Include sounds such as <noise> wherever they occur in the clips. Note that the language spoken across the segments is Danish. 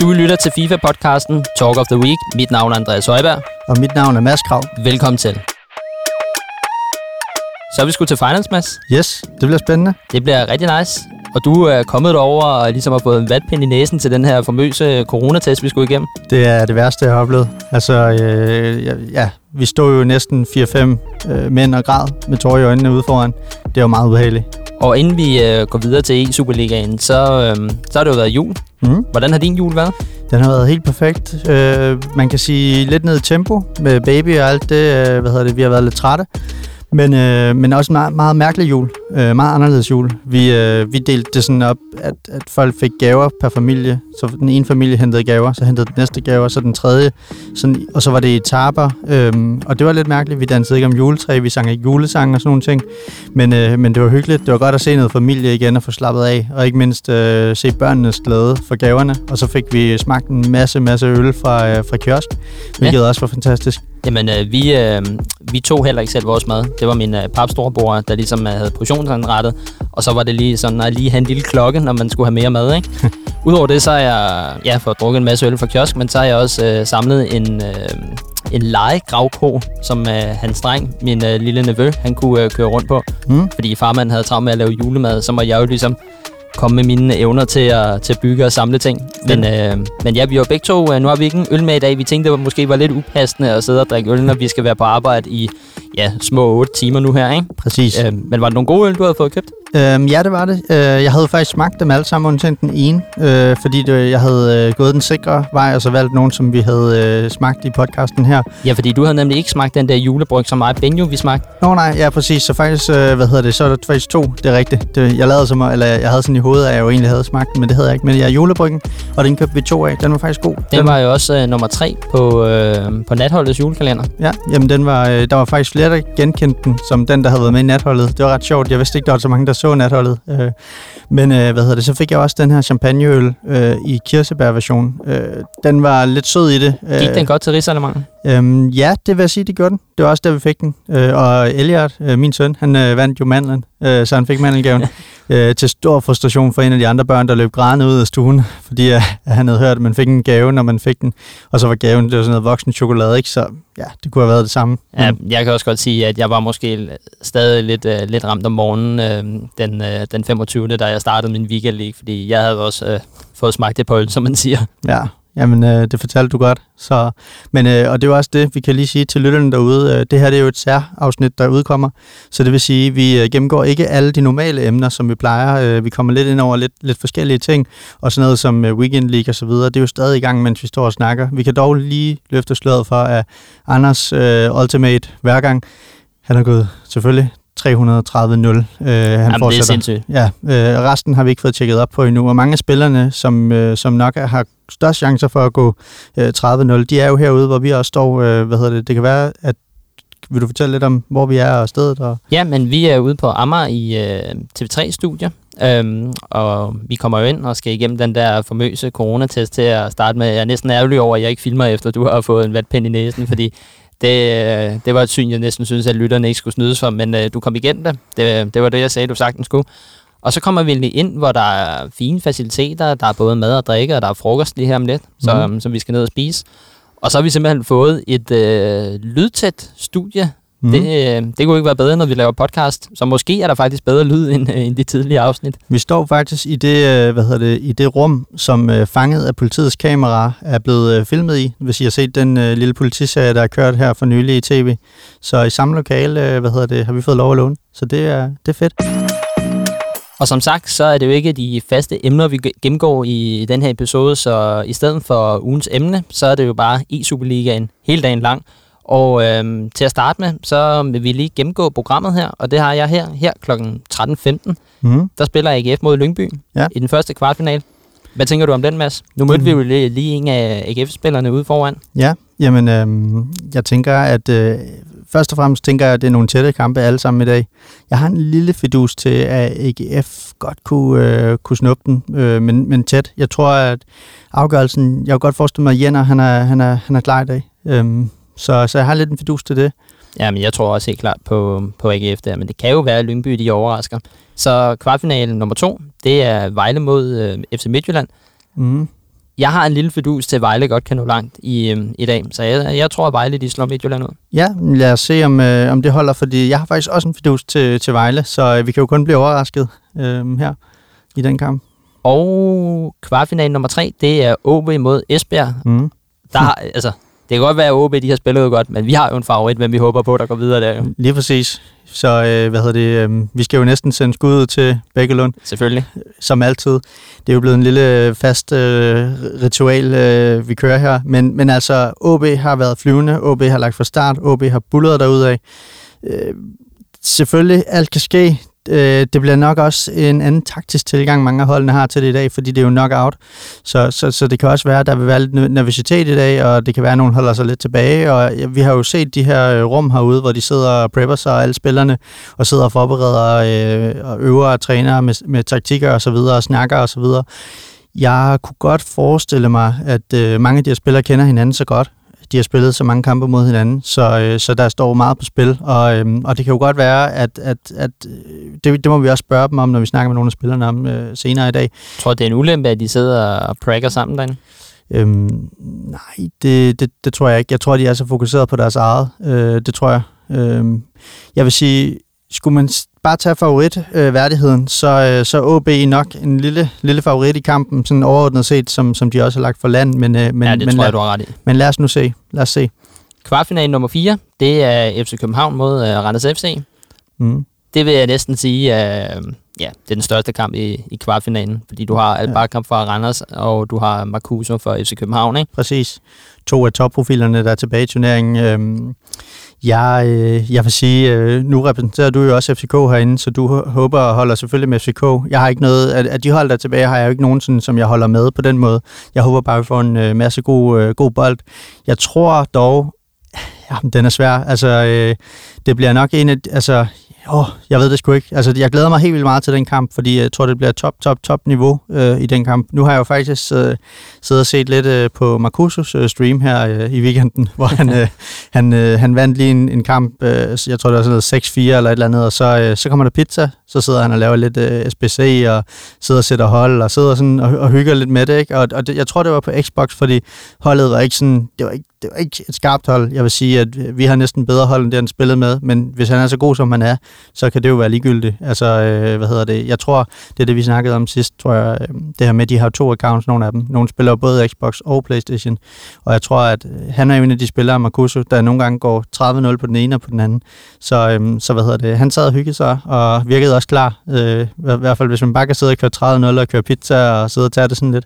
Du lytter til FIFA-podcasten Talk of the Week. Mit navn er Andreas Højberg. Og mit navn er Mads Krav. Velkommen til. Så er vi skulle til finals, Mads. Yes, det bliver spændende. Det bliver rigtig nice. Og du er kommet over og ligesom har fået en vatpind i næsen til den her famøse coronatest, vi skulle igennem. Det er det værste, jeg har oplevet. Altså, øh, ja, vi stod jo næsten 4-5 øh, mænd og græd med tårer i øjnene ude foran. Det var meget ubehageligt. Og inden vi øh, går videre til E-Superligaen, så, øh, så har det jo været jul. Mm. Hvordan har din jul været? Den har været helt perfekt. Øh, man kan sige lidt ned i tempo med baby og alt det. Øh, hvad hedder det? Vi har været lidt trætte. Men, øh, men også en meget, meget mærkelig jul. Øh, meget anderledes jul. Vi, øh, vi delte det sådan op, at, at folk fik gaver per familie. Så den ene familie hentede gaver, så hentede den næste gaver, så den tredje. Sådan, og så var det i etaper. Øh, og det var lidt mærkeligt. Vi dansede ikke om juletræ, vi sang ikke julesange og sådan nogle ting. Men, øh, men det var hyggeligt. Det var godt at se noget familie igen og få slappet af. Og ikke mindst øh, se børnenes glæde for gaverne. Og så fik vi smagt en masse, masse øl fra, øh, fra kiosk, hvilket ja. også var fantastisk. Jamen, øh, vi, øh, vi tog heller ikke selv vores mad. Det var min øh, papstorebror, der ligesom øh, havde portionsanrettet. Og så var det lige sådan at lige have en lille klokke, når man skulle have mere mad, ikke? <laughs> Udover det, så har jeg ja, fået drukket en masse øl fra kiosk, men så har jeg også øh, samlet en, øh, en legegravko, som øh, hans dreng, min øh, lille nevø, han kunne øh, køre rundt på. Mm. Fordi farmand havde travlt med at lave julemad, så må jeg jo ligesom komme med mine evner til at, til at bygge og samle ting. Men, øh, men ja, vi var begge to, øh, nu har vi ikke en øl med i dag. Vi tænkte, det måske var lidt upassende at sidde og drikke øl, når vi skal være på arbejde i ja, små 8 timer nu her, ikke? Præcis. Øh, men var det nogle gode øl, du havde fået købt? Øhm, ja, det var det. Øh, jeg havde faktisk smagt dem alle sammen, undtagen den ene, øh, fordi det, jeg havde øh, gået den sikre vej, og så valgt nogen, som vi havde øh, smagt i podcasten her. Ja, fordi du havde nemlig ikke smagt den der julebryg, som mig og Benjo, vi smagte. Nå nej, ja præcis. Så faktisk, øh, hvad hedder det, så er der faktisk to, det er rigtigt. Det, jeg lavede som, eller jeg havde sådan i hovedet, jeg jo egentlig havde smagt den, men det havde jeg ikke. Men jeg julebryggen, og den købte vi to af. Den var faktisk god. Den var jo også øh, nummer tre på, øh, på natholdets julekalender. Ja, jamen den var, øh, der var faktisk flere, der genkendte den som den, der havde været med i natholdet. Det var ret sjovt. Jeg vidste ikke, der var så mange, der så natholdet. Øh, men øh, hvad hedder det, så fik jeg også den her champagneøl øh, i kirsebærversion. Øh, den var lidt sød i det. Gik den godt til Rigsalermangen? Øhm, ja, det vil jeg sige, det gjorde den. Det var også der, vi fik den. Øh, og Elliot, øh, min søn, han øh, vandt jo mandlen, øh, så han fik mandelgaven. <laughs> øh, til stor frustration for en af de andre børn, der løb grædende ud af stuen, <laughs> fordi øh, han havde hørt, at man fik en gave, når man fik den. Og så var gaven, det var sådan noget voksen chokolade, ikke? Så ja, det kunne have været det samme. Ja, jeg kan også godt sige, at jeg var måske stadig lidt, øh, lidt ramt om morgenen øh, den, øh, den 25. da jeg startede min weekend league, fordi jeg havde også øh, fået smagt det på øl, som man siger. Ja, Jamen, øh, det fortalte du godt. Så, men, øh, og det er også det, vi kan lige sige til lytterne derude. Øh, det her det er jo et særafsnit, der udkommer. Så det vil sige, at vi øh, gennemgår ikke alle de normale emner, som vi plejer. Øh, vi kommer lidt ind over lidt, lidt forskellige ting. Og sådan noget som øh, Weekend League og så videre. Det er jo stadig i gang, mens vi står og snakker. Vi kan dog lige løfte sløret for, at Anders øh, Ultimate hver gang, han er gået selvfølgelig 330-0. Øh, han Jamen, fortsætter. det er sindssygt. Ja, øh, resten har vi ikke fået tjekket op på endnu, og mange af spillerne, som, øh, som nok har størst chancer for at gå øh, 30-0, de er jo herude, hvor vi også står. Øh, hvad hedder det? Det kan være, at vil du fortælle lidt om, hvor vi er og stedet? Og... Ja, men vi er ude på Amager i øh, TV3-studier, øhm, og vi kommer jo ind og skal igennem den der famøse coronatest til at starte med. Jeg er næsten ærgerlig over, at jeg ikke filmer efter, du har fået en vatpind i næsen, fordi det, det var et syn, jeg næsten synes, at lytterne ikke skulle snydes for, men øh, du kom igennem det. det. Det var det, jeg sagde, du sagtens skulle. Og så kommer vi ind, hvor der er fine faciliteter, der er både mad og drikke, og der er frokost lige her om lidt, mm. som vi skal ned og spise. Og så har vi simpelthen fået et øh, lydtæt studie. Mm. Det, øh, det kunne ikke være bedre, når vi laver podcast. Så måske er der faktisk bedre lyd end, øh, end de tidligere afsnit. Vi står faktisk i det, øh, hvad hedder det, i det rum, som fanget af politiets kamera er blevet filmet i. Hvis I har set den øh, lille politiserie, der er kørt her for nylig i tv. Så i samme lokale, øh, hvad hedder det, har vi fået lov at låne. Så det er, det er fedt. Og som sagt, så er det jo ikke de faste emner, vi gennemgår i den her episode, så i stedet for ugens emne, så er det jo bare e-Superligaen hele dagen lang. Og øhm, til at starte med, så vil vi lige gennemgå programmet her, og det har jeg her, her kl. 13.15. Mm. Der spiller AGF mod Lyngby ja. i den første kvartfinal. Hvad tænker du om den, Mads? Nu mødte mm. vi jo lige, lige en af AGF-spillerne ude foran. Ja, jamen øhm, jeg tænker, at øh, først og fremmest tænker jeg, at det er nogle tætte kampe alle sammen i dag. Jeg har en lille fidus til, at AGF godt kunne, øh, kunne snuppe den, øh, men, men tæt. Jeg tror, at afgørelsen, jeg kan godt forestille mig, at Jenner, han er, han er, han er klar i dag. Øhm, så, så jeg har lidt en fidus til det. Ja, men jeg tror også helt klart på, på AGF der, men det kan jo være, at Lyngby de overrasker. Så kvartfinalen nummer to, det er Vejle mod øh, FC Midtjylland. Mm. Jeg har en lille fedus til, at Vejle godt kan nå langt i, øh, i dag, så jeg, jeg tror, at Vejle de slår Midtjylland ud. Ja, lad os se, om, øh, om det holder, fordi jeg har faktisk også en fidus til, til Vejle, så øh, vi kan jo kun blive overrasket øh, her i den kamp. Og kvartfinalen nummer tre, det er OB mod Esbjerg. Mm. Der altså, det kan godt være, at OB de har spillet godt, men vi har jo en favorit, men vi håber på, der går videre der jo. Lige præcis. Så øh, hvad hedder det, øh, vi skal jo næsten sende skud ud til Bækkelund, Selvfølgelig. som altid. Det er jo blevet en lille fast øh, ritual, øh, vi kører her. Men, men altså, OB har været flyvende, OB har lagt fra start, OB har bullet derudad. Øh, selvfølgelig, alt kan ske. Øh, det bliver nok også en anden taktisk tilgang, mange af holdene har til det i dag, fordi det er jo knockout. Så, så, så det kan også være, at der vil være lidt nervøsitet i dag, og det kan være, at nogen holder sig lidt tilbage. Og vi har jo set de her øh, rum herude, hvor de sidder og prepper sig, alle spillerne, og sidder og forbereder øh, og øver og træner med, med taktikker og så videre, og snakker og så videre. Jeg kunne godt forestille mig, at øh, mange af de her spillere kender hinanden så godt, de har spillet så mange kampe mod hinanden, så, øh, så der står meget på spil, og, øh, og det kan jo godt være, at, at, at øh, det, det må vi også spørge dem om, når vi snakker med nogle af spillerne om øh, senere i dag. Jeg tror, det er en ulempe, at de sidder og prakker sammen derinde. Øhm, nej, det, det, det tror jeg ikke. Jeg tror, de er så fokuseret på deres eget. Øh, det tror jeg. Øh, jeg vil sige, skulle man bare tage favoritværdigheden, øh, så, øh, så OB nok en lille, lille favorit i kampen, sådan overordnet set, som, som de også har lagt for land. Men, øh, men, ja, det men, tror jeg, du har ret i. Men lad os nu se. Lad os se. Kvartfinalen nummer 4, det er FC København mod uh, Randers FC. Mm. Det vil jeg næsten sige, uh, ja, det er den største kamp i, i kvartfinalen, fordi du har Albarkamp fra Randers, og du har Marcuso for FC København, ikke? Præcis. To af topprofilerne, der er tilbage i turneringen. Øhm, jeg, øh, jeg vil sige, øh, nu repræsenterer du jo også FCK herinde, så du håber og holder selvfølgelig med FCK. Jeg har ikke noget, at, at de hold der tilbage, har jeg jo ikke nogen, sådan, som jeg holder med på den måde. Jeg håber bare, at vi får en øh, masse god, øh, god bold. Jeg tror dog, <sighs> Jamen, den er svær. Altså, øh, det bliver nok en af, altså, Åh, oh, jeg ved det sgu ikke. Altså, jeg glæder mig helt vildt meget til den kamp, fordi jeg tror, det bliver top, top, top niveau øh, i den kamp. Nu har jeg jo faktisk øh, siddet og set lidt øh, på Marcusos øh, stream her øh, i weekenden, <laughs> hvor han, øh, han, øh, han vandt lige en, en kamp, øh, jeg tror, det var sådan noget 6-4 eller et eller andet, og så, øh, så kommer der pizza, så sidder han og laver lidt øh, SBC, og sidder og sætter hold, og sidder sådan og, og hygger lidt med det, ikke? Og, og det, jeg tror, det var på Xbox, fordi holdet var ikke sådan, det var ikke, det var ikke et skarpt hold. Jeg vil sige, at vi har næsten bedre hold, end det han spillede med, men hvis han er så god, som han er, så kan det jo være ligegyldigt. Altså, øh, hvad hedder det? Jeg tror, det er det, vi snakkede om sidst, tror jeg, øh, det her med, de har to accounts, nogle af dem. Nogle spiller både Xbox og Playstation, og jeg tror, at han er jo en af de spillere, Marcuso, der nogle gange går 30-0 på den ene og på den anden. Så, øh, så hvad hedder det? Han sad og hyggede sig, og virkede også klar. Øh, I hvert fald, hvis man bare kan sidde og køre 30-0 og køre pizza og sidde og tage det sådan lidt.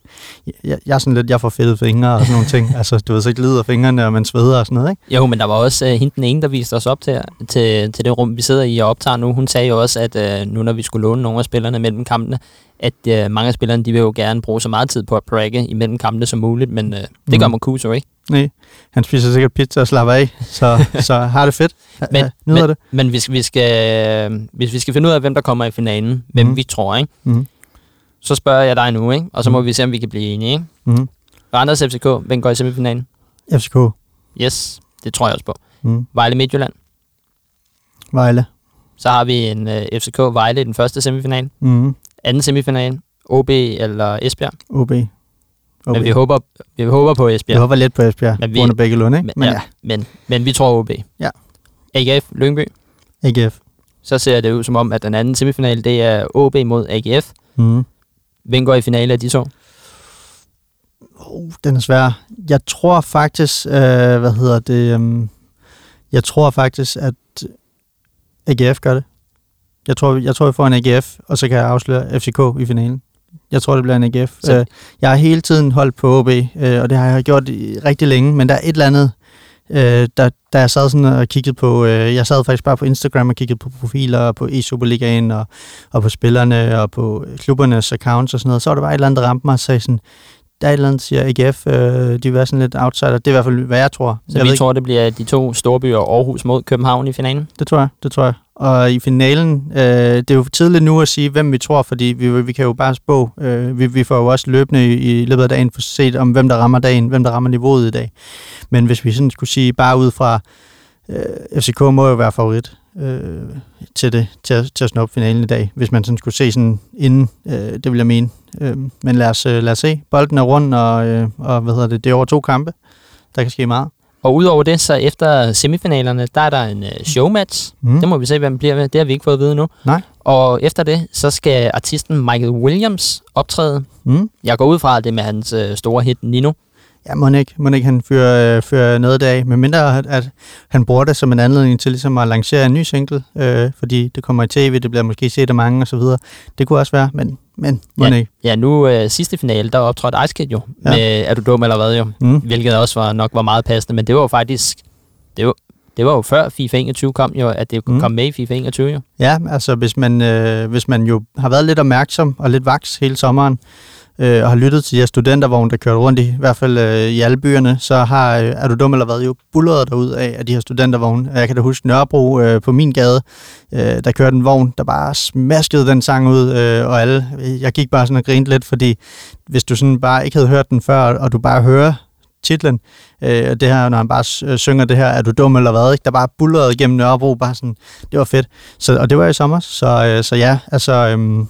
Jeg, jeg er sådan lidt, jeg får fedtet fingre og sådan nogle ting. <laughs> Altså, du ved så ikke lider fingrene, og man sveder og sådan noget, ikke? Jo, men der var også uh, hende den ene, der viste os op til, til, til det rum, vi sidder i og optager nu. Hun sagde jo også, at uh, nu når vi skulle låne nogle af spillerne mellem kampene, at uh, mange af spillerne, de vil jo gerne bruge så meget tid på at pragge imellem kampene som muligt, men uh, det mm. gør Marcuso ikke. Nej, han spiser sikkert pizza og slapper af, så, <laughs> så har det fedt. Men, Nyder men, det. men hvis, vi skal, hvis vi skal finde ud af, hvem der kommer i finalen, hvem Mhm. vi tror, ikke? Mm. så spørger jeg dig nu, ikke? og så må Mhm. vi se, om vi kan blive enige. Ikke? Mm. Randers FCK, hvem går i semifinalen? FCK. Yes, det tror jeg også på. Mm. Vejle Midtjylland. Vejle. Så har vi en uh, FCK Vejle i den første semifinal. Mm. Anden semifinal, OB eller Esbjerg. OB. OB. Men vi håber, vi håber på Esbjerg. håber lidt på Esbjerg, Men vi- vi... begge Lund, ikke? Men, Men, ja, men, men vi tror OB. Ja. AGF Lyngby. ja, AGF. Så ser det ud som om, at den anden semifinal, det er OB mod AGF. Mm. Hvem går i finale af de to? Oh, den er svær. Jeg tror faktisk, øh, hvad hedder det, um, jeg tror faktisk, at AGF gør det. Jeg tror, jeg tror, vi får en AGF, og så kan jeg afsløre FCK i finalen. Jeg tror, det bliver en AGF. Så- Øh, jeg har hele tiden holdt på OB, øh, og det har jeg gjort i rigtig længe, men der er et eller andet, øh, der, der jeg sad sådan og kiggede på, øh, jeg sad faktisk bare på Instagram og kiggede på profiler, på e-Superligaen, og, og på spillerne, og på klubbernes accounts og sådan noget. Så var der bare et eller andet, der ramte mig og sagde sådan, der er et eller andet, siger AGF, øh, de vil være sådan lidt outsider. Det er i hvert fald, hvad jeg tror. Så jeg vi tror, det bliver de to store byer, Aarhus mod København i finalen. det tror jeg, det tror jeg. Og i finalen, øh, det er jo tidligt nu at sige, hvem vi tror, fordi vi, vi kan jo bare spå. Øh, vi, vi får jo også løbende i, i løbet af dagen for set om, hvem der rammer dagen, hvem der rammer niveauet i dag. Men hvis vi sådan skulle sige, bare ud fra øh, FCK må jo være favorit øh, til, det, til, at, til at snuppe finalen i dag, hvis man sådan skulle se sådan inden, øh, det vil jeg mene. Øh, men lad os, øh, lad os se. Bolden er rundt, og, øh, og hvad hedder det, det er over to kampe. Der kan ske meget. Og udover det, så efter semifinalerne, der er der en uh, showmatch. Mm. Det må vi se, hvad man bliver med. Det har vi ikke fået at vide nu. Nej. Og efter det, så skal artisten Michael Williams optræde. Mm. Jeg går ud fra, at det er med hans uh, store hit Nino. Ja, må ikke, må ikke han fyrer, øh, fyrer noget af, men mindre at, at han bruger det som en anledning til ligesom at lancere en ny single, øh, fordi det kommer i tv, det bliver måske set af mange osv. Det kunne også være, men, men må ja, ikke. Ja, nu øh, sidste finale, der optrådte Ice Kid jo, ja. med Er du dum eller hvad jo, mm. hvilket også var, nok var meget passende, men det var jo faktisk, det var, det var jo før FIFA 21 kom jo, at det kunne mm. komme med i FIFA 21 jo. Ja, altså hvis man, øh, hvis man jo har været lidt opmærksom og lidt vaks hele sommeren, øh, og har lyttet til de her studentervogne, der kørte rundt i, i hvert fald øh, i alle byerne, så har, øh, er du dum eller hvad, jo bulleret derud af, af de her studentervogne. Jeg kan da huske Nørrebro øh, på min gade, øh, der kørte en vogn, der bare smaskede den sang ud, øh, og alle, jeg gik bare sådan og grinte lidt, fordi hvis du sådan bare ikke havde hørt den før, og du bare hører titlen, øh, det her, når han bare øh, synger det her, er du dum eller hvad, ikke? der bare bullerede igennem Nørrebro, bare sådan, det var fedt. Så, og det var i sommer, så, øh, så ja, altså, øh,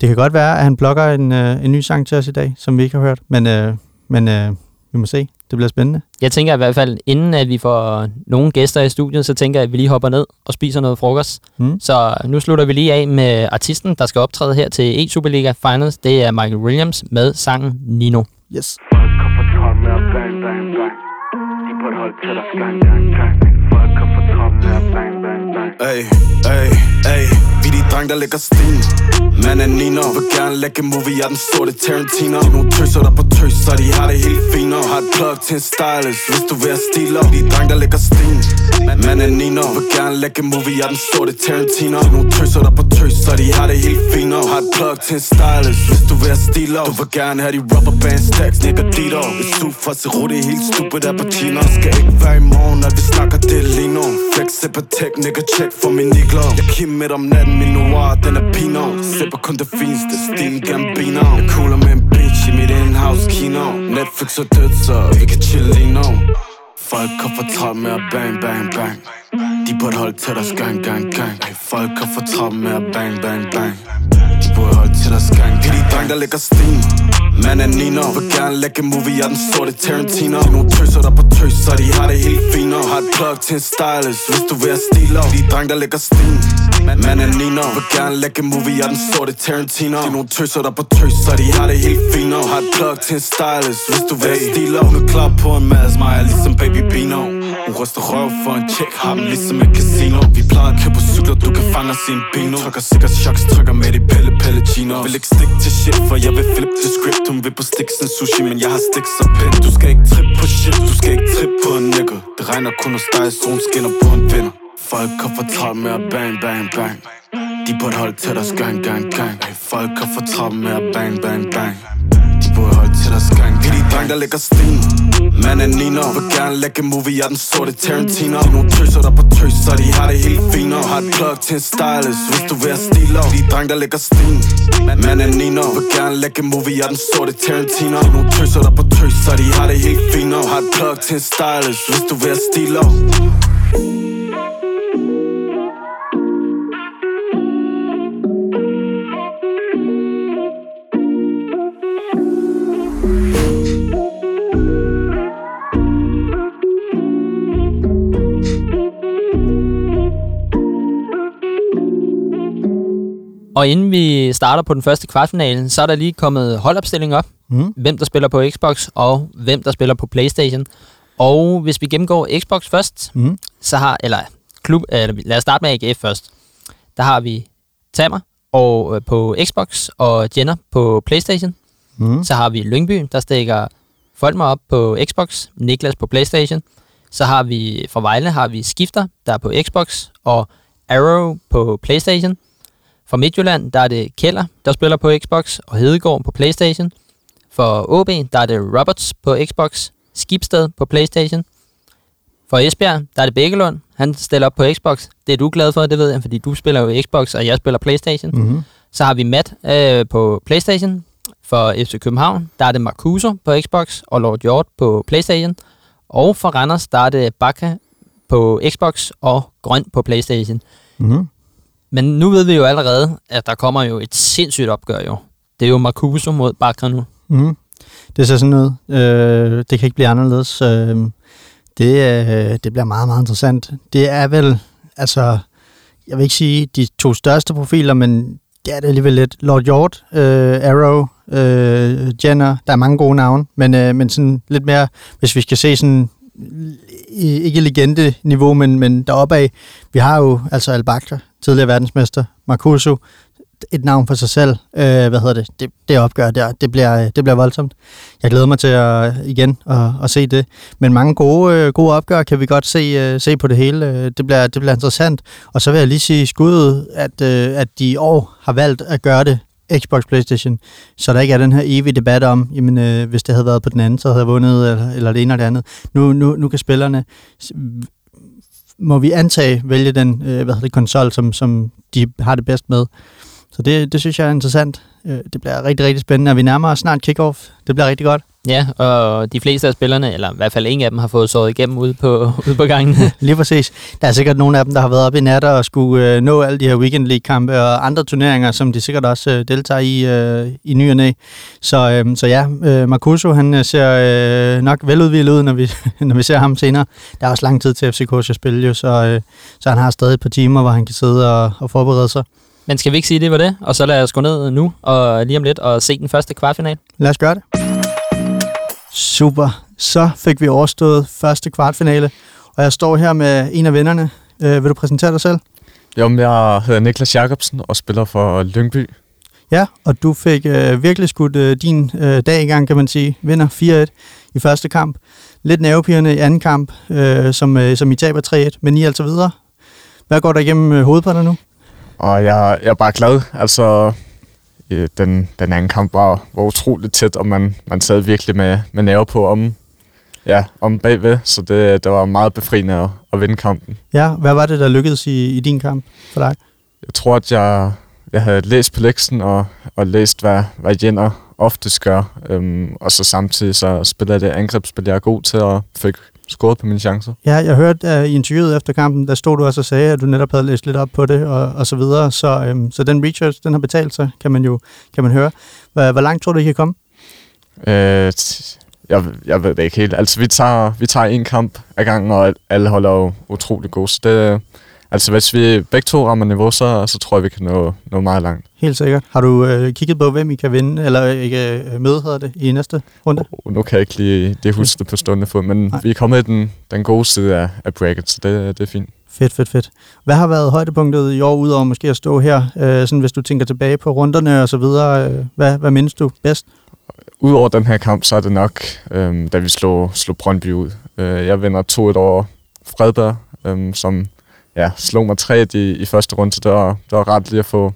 det kan godt være, at han blogger en, øh, en ny sang til os i dag, som vi ikke har hørt, men, øh, men øh, vi må se. Det bliver spændende. Jeg tænker i hvert fald, inden at vi får nogle gæster i studiet, så tænker jeg, at vi lige hopper ned og spiser noget frokost. Mm. Så nu slutter vi lige af med artisten, der skal optræde her til E-Superliga Finals. Det er Michael Williams med sangen Nino. Yes. Hey, hey, hey. Vi de dreng, der lægger sten. Man er Nino Vil gerne lægge movie, jeg er den sorte Tarantino. De nogle tøser, der på tøs, så de har det helt fint. Har et plug til en stylist, hvis du vil have stil op. De dreng, der lægger sten. Man er Nino Vil gerne lægge movie, jeg er den sorte Tarantino. De nogle tøser, der på tøs, så de har det helt fint. Har et plug til en stylist, hvis du vil have stil op. Du vil gerne have de rubber band stacks, nigga Dito Hvis du får se det er helt stupid af Pacino Skal ikke være i morgen, at vi snakker det lige nu. Flex, på tech, nigga, check for min nikler Jeg kim midt om natten min noir, den er pino Sipper kun det fineste, stil Gambino Jeg cooler med en bitch i mit in-house kino. Netflix er dødt, så vi kan chill lige nu. Folk kommer fortalt med at bang, bang, bang. De burde holde til deres gang, gang, gang. Folk har fortalt med at bang, bang, bang. De burde holde til deres gang, gang, gang De dreng, der lægger sten. Man er Nino Vil gerne lægge movie, jeg er den sorte Tarantino. De nogle tøser, der på tøs, så de har det helt fint Har et plug til en stylist, hvis du vil have stil De dreng, der lægger sten. Man er Nino Vil gerne lægge movie, jeg er den sorte Tarantino. De nogle tøser, der på tøs, så de har det helt fint Har et plug til en stylist, hvis du vil have stil Hun er klar på en mads, mig er ligesom Baby Bino hun ryster røv for en check, har dem ligesom et casino. Vi plejer at køre på cykler, du kan fange os i en bino. Trykker sikkert choks, trykker med de pelle pelle chino. Vil ikke stikke til shit, for jeg vil flip til script. Hun vil på stik som sushi, men jeg har stik så pænt Du skal ikke trip på shit, du skal ikke trip på en nigga Det regner kun hos dig, solen skinner på en vinder Folk har fortalt med at bang, bang, bang. De burde holde til deres gang, gang, gang. Folk har fortalt med at bang, bang, bang. De burde holde til deres gang, gang, gang De dreng, der lægger sten. Man er Nino Vil gerne lægge movie, jeg er den sorte Tarantino. De nogle tøser, der på tøs, så de har det helt fint. Har et plug til en stylist, hvis du vil have stil. De dreng, der lægger sten. Man er Nino Vil gerne lægge movie, jeg er den sorte Tarantino. De nogle tøser, der på tøs, så de har det helt fint. Har et plug til en stylist, hvis du vil have stil Og inden vi starter på den første kvartfinale, så er der lige kommet holdopstilling op. Mm. Hvem der spiller på Xbox, og hvem der spiller på Playstation. Og hvis vi gennemgår Xbox først, mm. så har, eller klub, eller lad os starte med AGF først. Der har vi Tamer og, øh, på Xbox, og Jenner på Playstation. Mm. Så har vi Lyngby, der stikker Folmer op på Xbox, Niklas på Playstation. Så har vi fra Vejle har vi Skifter, der er på Xbox, og Arrow på Playstation. For Midtjylland, der er det Keller, der spiller på Xbox, og Hedegaard på Playstation. For OB, der er det Roberts på Xbox, Skibsted på Playstation. For Esbjerg, der er det Bækkelund, han stiller op på Xbox. Det er du glad for, det ved jeg, fordi du spiller jo Xbox, og jeg spiller Playstation. Mm-hmm. Så har vi Matt øh, på Playstation. For FC København, der er det Marcuso på Xbox, og Lord Hjort på Playstation. Og for Randers, der er det Bakke på Xbox og grøn på Playstation. Mm-hmm. Men nu ved vi jo allerede, at der kommer jo et sindssygt opgør jo. Det er jo Marcuso mod Bakker nu. Mm. Det ser sådan ud. Øh, det kan ikke blive anderledes. Øh, det, øh, det bliver meget, meget interessant. Det er vel, altså, jeg vil ikke sige de to største profiler, men det er det alligevel lidt. Lord Hjort, øh, Arrow, øh, Jenner, der er mange gode navne, men, øh, men sådan lidt mere, hvis vi skal se sådan, ikke legende-niveau, men, men deroppe af, vi har jo altså Al tidligere verdensmester, Marcuso, et navn for sig selv. Øh, hvad hedder det? det? Det opgør der, det bliver, øh, det bliver voldsomt. Jeg glæder mig til at, øh, igen at, at se det. Men mange gode, øh, gode opgør kan vi godt se, se på det hele. Det bliver, det bliver interessant. Og så vil jeg lige sige skuddet, at, at de i år har valgt at gøre det Xbox Playstation, så der ikke er den her evige debat om, jamen, øh, hvis det havde været på den anden, så havde jeg vundet, eller, eller det ene eller det andet. Nu, nu, nu kan spillerne, må vi antage, vælge den øh, hvad hedder det, konsol, som, som de har det bedst med. Så det, det synes jeg er interessant. Øh, det bliver rigtig, rigtig spændende, og vi nærmer os snart kickoff. Det bliver rigtig godt. Ja, og de fleste af spillerne, eller i hvert fald ingen af dem, har fået såret igennem ude på, <laughs> ude på gangen. <laughs> Lige præcis. Der er sikkert nogle af dem, der har været oppe i nat og skulle øh, nå alle de her Weekend League-kampe og andre turneringer, som de sikkert også øh, deltager i øh, i ny og næ. Så, øh, så ja, øh, Marcuso, han øh, ser øh, nok veludvildet ud, når vi, <laughs> når vi ser ham senere. Der er også lang tid til FCK at spille, jo, så, øh, så han har stadig et par timer, hvor han kan sidde og, og forberede sig. Men skal vi ikke sige, det var det? Og så lad os gå ned nu og lige om lidt og se den første kvartfinal. Lad os gøre det. Super. Så fik vi overstået første kvartfinale, og jeg står her med en af vennerne. Øh, vil du præsentere dig selv? Jo, jeg hedder Niklas Jacobsen og spiller for Lyngby. Ja, og du fik øh, virkelig skudt øh, din øh, dag i gang, kan man sige. Vinder 4-1 i første kamp. Lidt nervepirrende i anden kamp, øh, som, øh, som I taber 3-1, men I er altså videre. Hvad går der igennem øh, hovedet på dig nu? Og jeg, jeg er bare glad. Altså, den, den anden kamp var, var utroligt tæt, og man, man sad virkelig med, med nerve på om, ja, om bagved, så det, det var meget befriende at, at vinde kampen. Ja, hvad var det, der lykkedes i, i din kamp for dig? Jeg tror, at jeg, jeg havde læst på leksen og, og læst, hvad, hvad Jenner oftest gør, øhm, og så samtidig så spillede jeg det angrebsspil, jeg er god til, og fik scoret på mine chancer. Ja, jeg hørte uh, i interviewet efter kampen, der stod du også og sagde, at du netop havde læst lidt op på det, og, og så videre. Så, um, så den research, den har betalt sig, kan man jo kan man høre. Hvor, hvor langt tror du, I kan komme? Uh, jeg, jeg ved det ikke helt. Altså, vi tager, vi tager en kamp ad gangen, og alle holder jo utrolig gode. Så det, Altså hvis vi begge to rammer niveau, så, så tror jeg, vi kan nå, nå meget langt. Helt sikkert. Har du øh, kigget på, hvem I kan vinde, eller ikke øh, møde, hedder det, i næste runde? Oh, nu kan jeg ikke lige det huske det på stående fod, men Nej. vi er kommet i den, den gode side af, af bracket, så det, det er fint. Fedt, fedt, fedt. Hvad har været højdepunktet i år, udover måske at stå her, øh, sådan hvis du tænker tilbage på runderne og så videre, øh, hvad, hvad mindes du bedst? Udover den her kamp, så er det nok, øh, da vi slog, slog Brøndby ud. Øh, jeg vinder 2-1 over Fredberg, øh, som ja, slog mig tre i, i første runde, så det var, det var ret lige at få,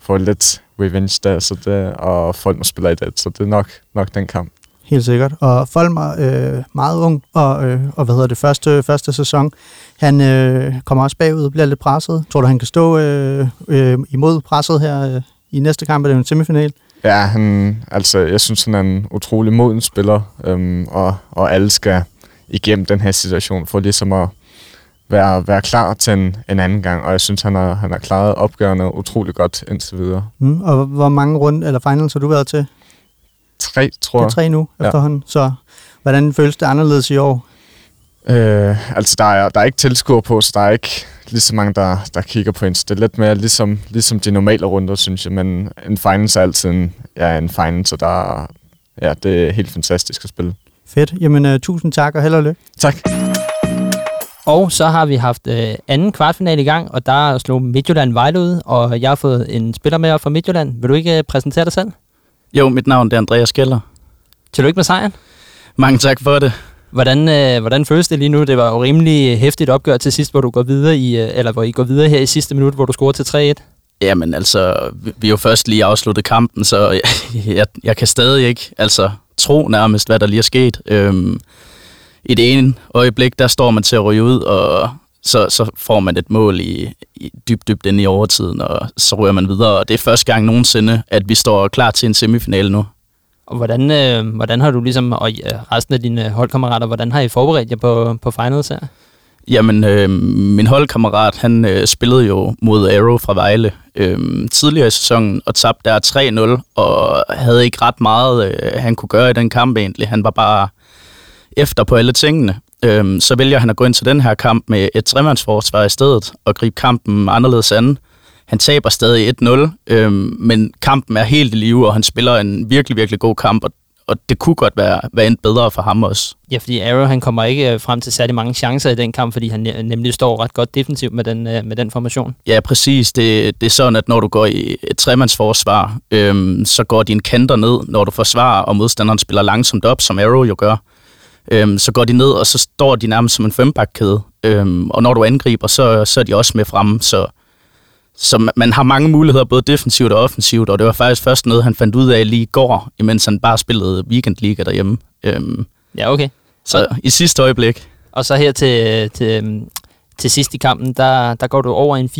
få lidt revenge der, så det, og folk må spille i det, så det er nok, nok den kamp. Helt sikkert. Og Folmer, øh, meget ung, og, øh, og hvad hedder det, første, første sæson, han øh, kommer også bagud og bliver lidt presset. Tror du, han kan stå øh, øh, imod presset her øh, i næste kamp, det er en semifinal? Ja, han, altså, jeg synes, han er en utrolig moden spiller, øhm, og, og alle skal igennem den her situation for ligesom at, være, være klar til en, en anden gang, og jeg synes, han har, han har klaret opgørende utrolig godt indtil videre. Mm, og hvor mange runde eller finals har du været til? Tre, tror jeg. Det er tre nu ja. efterhånden, så hvordan føles det anderledes i år? Øh, altså, der er, der er ikke tilskuer på, så der er ikke lige så mange, der, der kigger på en. det er lidt mere ligesom, ligesom de normale runder, synes jeg, men en finals er altid en, ja, en finals, så der, ja, det er helt fantastisk at spille. Fedt. Jamen, uh, tusind tak og held og lykke. Tak. Og så har vi haft øh, anden kvartfinal i gang, og der slog Midtjylland Vejle ud, og jeg har fået en spiller med fra Midtjylland. Vil du ikke øh, præsentere dig selv? Jo, mit navn er Andreas Keller. ikke med sejren? Mange tak for det. Hvordan, øh, hvordan føles det lige nu? Det var jo rimelig hæftigt opgør til sidst, hvor du går videre i, øh, eller hvor I går videre her i sidste minut, hvor du scorer til 3-1. Jamen altså, vi er jo først lige afsluttet kampen, så jeg, <laughs> jeg, jeg kan stadig ikke altså, tro nærmest, hvad der lige er sket. Øhm, i det ene øjeblik, der står man til at ryge ud, og så, så får man et mål i, i dybt, dybt inde i overtiden, og så ryger man videre. Og det er første gang nogensinde, at vi står klar til en semifinale nu. Og hvordan, øh, hvordan har du ligesom, og resten af dine holdkammerater, hvordan har I forberedt jer på, på finals her? Jamen, øh, min holdkammerat, han øh, spillede jo mod Arrow fra Vejle øh, tidligere i sæsonen, og tabte der 3-0, og havde ikke ret meget, øh, han kunne gøre i den kamp egentlig. Han var bare efter på alle tingene. Øh, så vælger han at gå ind til den her kamp med et tremandsforsvar i stedet, og gribe kampen anderledes an. Han taber stadig 1-0, øh, men kampen er helt i live, og han spiller en virkelig, virkelig god kamp, og og det kunne godt være, være endt bedre for ham også. Ja, fordi Arrow han kommer ikke øh, frem til særlig mange chancer i den kamp, fordi han nemlig står ret godt defensivt med den, øh, med den formation. Ja, præcis. Det, det er sådan, at når du går i et tremandsforsvar, øhm, så går dine kanter ned, når du forsvarer, og modstanderen spiller langsomt op, som Arrow jo gør. Øhm, så går de ned, og så står de nærmest som en fembakkæde. Øhm, og når du angriber, så, så er de også med fremme, så så man har mange muligheder, både defensivt og offensivt, og det var faktisk først noget, han fandt ud af lige i går, imens han bare spillede weekendliga derhjemme. Øhm, ja, okay. Så i sidste øjeblik. Og så her til, til, til sidst i kampen, der, der går du over en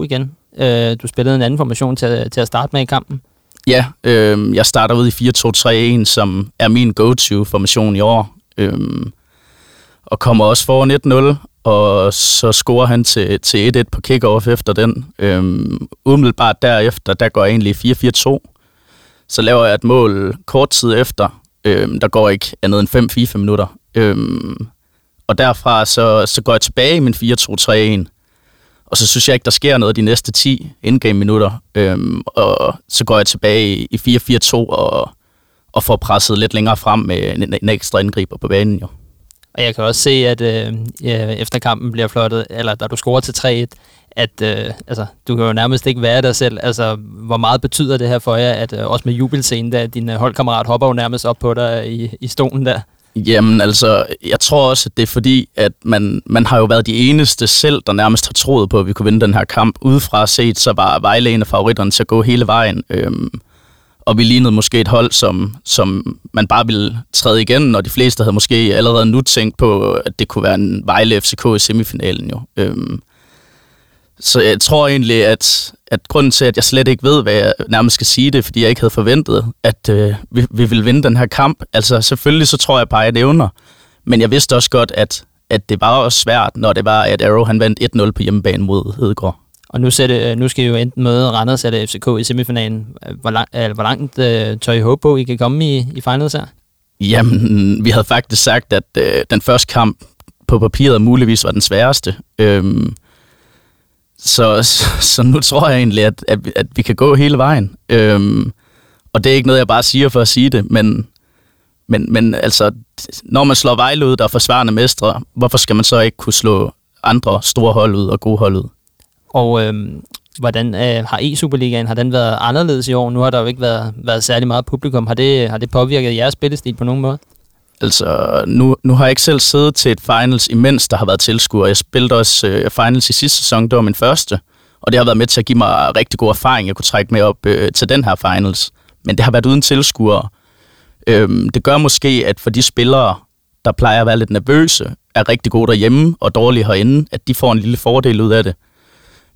4-4-2 igen. Øh, du spillede en anden formation til, til at starte med i kampen. Ja, øh, jeg starter ud i 4-2-3-1, som er min go-to-formation i år. Øhm, og kommer også foran 1-0, og så scorer han til, til 1-1 på kickoff efter den. Øhm, umiddelbart derefter, der går jeg egentlig 4-4-2. Så laver jeg et mål kort tid efter. Øhm, der går ikke andet end 5-4 minutter. Øhm, og derfra så, så går jeg tilbage i min 4-2-3-1. Og så synes jeg ikke, der sker noget de næste 10 indgame minutter. Øhm, og så går jeg tilbage i 4-4-2 og, og får presset lidt længere frem med en, en ekstra indgriber på banen jo. Og jeg kan også se, at øh, ja, efter kampen bliver flottet, eller da du scorer til 3-1, at øh, altså, du kan jo nærmest ikke være dig selv. Altså, hvor meget betyder det her for jer, at øh, også med jubelscenen, der din øh, holdkammerat hopper jo nærmest op på dig i, i stolen der? Jamen altså, jeg tror også, at det er fordi, at man, man har jo været de eneste selv, der nærmest har troet på, at vi kunne vinde den her kamp. Udefra set, så var Vejle en af favoritterne til at gå hele vejen. Øhm, og vi lignede måske et hold, som, som man bare ville træde igen, og de fleste havde måske allerede nu tænkt på, at det kunne være en Vejle FCK i semifinalen jo. Øhm, så jeg tror egentlig, at, at grunden til, at jeg slet ikke ved, hvad jeg nærmest skal sige det, fordi jeg ikke havde forventet, at øh, vi, vi ville vinde den her kamp. Altså selvfølgelig så tror jeg bare, at jeg nævner, men jeg vidste også godt, at, at det var også svært, når det var, at Arrow han vandt 1-0 på hjemmebane mod Hedegaard. Og nu, sætte, det, øh, nu skal I jo enten møde Randers eller FCK i semifinalen. Øh, hvor, lang, øh, hvor langt øh, tør I håbe på, I kan komme i, i finals her? Jamen, vi havde faktisk sagt, at øh, den første kamp på papiret muligvis var den sværeste. Øhm, så, så nu tror jeg egentlig, at, at, at vi kan gå hele vejen. Øhm, og det er ikke noget, jeg bare siger for at sige det, men, men, men altså, når man slår Vejle ud, der er forsvarende mestre, hvorfor skal man så ikke kunne slå andre store hold ud og gode hold ud? Og øh, hvordan øh, har E-Superligaen, har den været anderledes i år? Nu har der jo ikke været, været særlig meget publikum. Har det, har det påvirket jeres spillestil på nogen måde? Altså, nu, nu har jeg ikke selv siddet til et finals, imens der har været tilskuere. Jeg spillede også øh, finals i sidste sæson, det var min første. Og det har været med til at give mig rigtig god erfaring, jeg kunne trække med op øh, til den her finals. Men det har været uden tilskuere. Øhm, det gør måske, at for de spillere, der plejer at være lidt nervøse, er rigtig gode derhjemme og dårlige herinde, at de får en lille fordel ud af det.